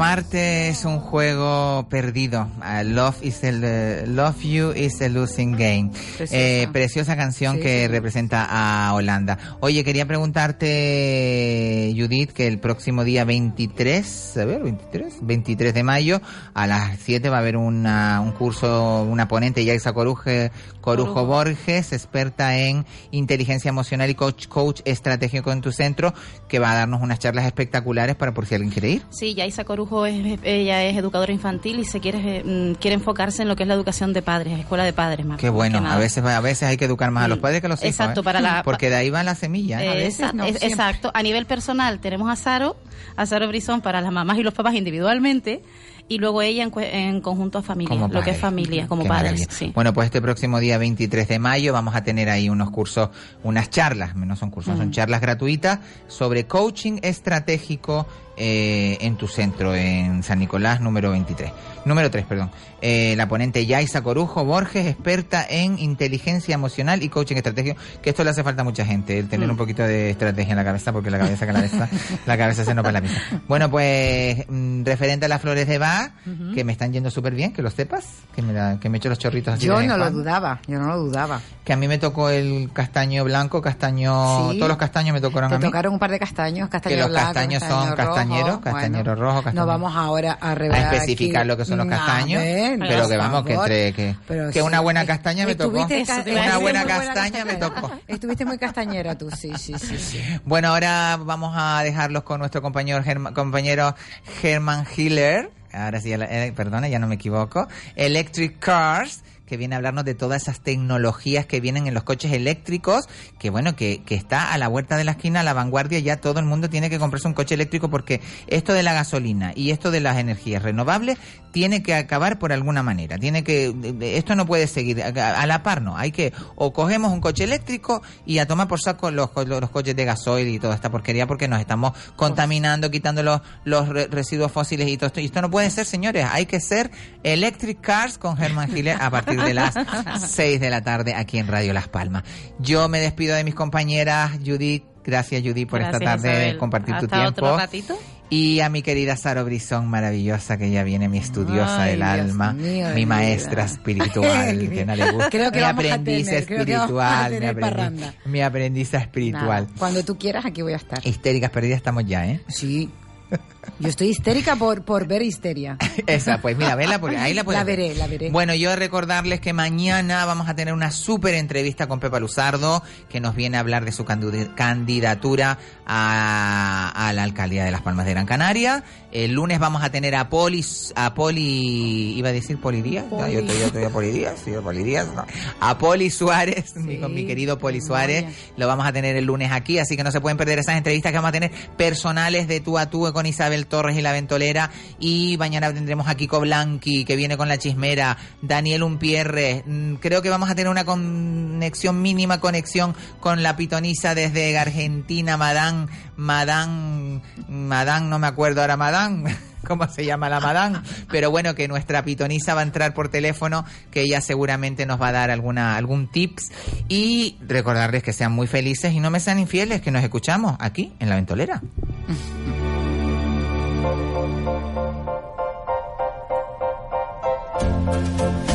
Amarte es un juego perdido. Ah, love is Love You is a losing game. Preciosa. Eh, preciosa canción Sí, que sí. representa a Holanda. Oye, quería preguntarte, Judith, que el próximo día 23, a ver, 23, 23 de mayo, a las 7 va a haber una, un curso, una ponente, Yaisa Coruje, Corujo Corujo. Borges, experta en inteligencia emocional y coach, coach estratégico en tu centro, que va a darnos unas charlas espectaculares para por si alguien quiere ir. Sí, Yaisa Corujo, es, ella es educadora infantil y se quiere, mm, quiere enfocarse en lo que es la educación de padres, escuela de padres más. Qué bueno, a veces a veces hay que educar más a los padres que a los hijos. exacto, ¿eh? para la- Porque de ahí va la semilla. ¿eh? Eh, veces esa- no, es- siempre. exacto. A nivel personal tenemos a Saro, a Saro Brizón para las mamás y los papás individualmente y luego ella en, en conjunto a familia, Como lo que es familia, como Qué padres. Sí. Bueno, pues este próximo día 23 de mayo vamos a tener ahí unos cursos, unas charlas, no son cursos, son Mm. charlas gratuitas sobre coaching estratégico eh, en tu centro, en San Nicolás, número 23. Número 3, perdón. Eh, la ponente Yaisa Corujo Borges, experta en inteligencia emocional y coaching estratégico, que esto le hace falta a mucha gente, el tener Mm. un poquito de estrategia en la cabeza, porque la cabeza, la cabeza, la cabeza se nos va la mitad. Bueno, pues mm, referente a las flores de Bach, Ujú. que me están yendo súper bien, que lo sepas, que me, la- que me echo los chorritos así Yo no lo dudaba, yo no lo dudaba. Que a mí me tocó el castaño blanco, castaño, Sí. todos los castaños me tocaron Te a mí. tocaron un par de castaños, castaño que los blanco, castaños castaño son rojo, castañeros, bueno, castañero rojo, castaño No vamos ahora a a especificar aquí lo que son los castaños, pero que vamos, que entre que, Pero que sí, una buena castaña me tocó. ca- Una buena castaña me tocó. Estuviste muy castañera tú, sí, sí, sí, sí. Bueno, ahora vamos a dejarlos con nuestro compañero Germa- compañero Herman Hiller. Ahora sí, eh, perdona, ya no me equivoco. Electric Cars que viene a hablarnos de todas esas tecnologías que vienen en los coches eléctricos, que bueno, que, que está a la vuelta de la esquina, a la vanguardia, ya todo el mundo tiene que comprarse un coche eléctrico porque esto de la gasolina y esto de las energías renovables tiene que acabar por alguna manera, tiene que, esto no puede seguir, a, la par no, hay que, o cogemos un coche eléctrico y a tomar por saco los, co- los, coches de gasoil y toda esta porquería porque nos estamos contaminando, quitando los, los re- residuos fósiles y todo esto, y esto no puede ser señores, hay que ser Electric Cars con Germán Giles a partir de las 6 de la tarde aquí en Radio Las Palmas. Yo me despido de mis compañeras, Judith, gracias Judith por esta tarde Isabel. compartir tu tiempo. otro ratito. Y a mi querida Saro Brizón, maravillosa, que ya viene mi estudiosa Ay, del Dios alma, mío mi maestra vida. espiritual, que no le gusta. Creo que mi aprendiz tener, espiritual, mi, aprendiz- mi aprendiza espiritual. Nada, cuando tú quieras, aquí voy a estar. Histéricas perdidas estamos ya, ¿eh? Sí. Yo estoy histérica por, por ver histeria. Esa, pues mira, vela, porque ahí la puedes La ver. veré, la veré. Bueno, yo recordarles que mañana vamos a tener una súper entrevista con Pepa Luzardo, que nos viene a hablar de su candidatura a, a la alcaldía de Las Palmas de Gran Canaria. El lunes vamos a tener a Poli, a Poli, iba a decir Poli Díaz, No, yo estoy, yo estoy a Poli Díaz, sí, a Poli Díaz, no. A Poli Suárez, mi- con mi querido Poli Suárez, lo vamos a tener el lunes aquí, así que no se pueden perder esas entrevistas que vamos a tener personales de tú a tú con Isabel Torres y la Ventolera. Y mañana tendremos a Kiko Blanqui, que viene con la chismera, Daniel Umpierre. Mm, Creo que vamos a tener una conexión, mínima conexión con la pitonisa desde Argentina, Madán, Madán, Madán, no me acuerdo ahora, Madán. ¿Cómo se llama la Madán? Pero bueno, que nuestra pitonisa va a entrar por teléfono, que ella seguramente nos va a dar alguna, algún tips. Y recordarles que sean muy felices y no me sean infieles, que nos escuchamos aquí en La Ventolera. Thank you.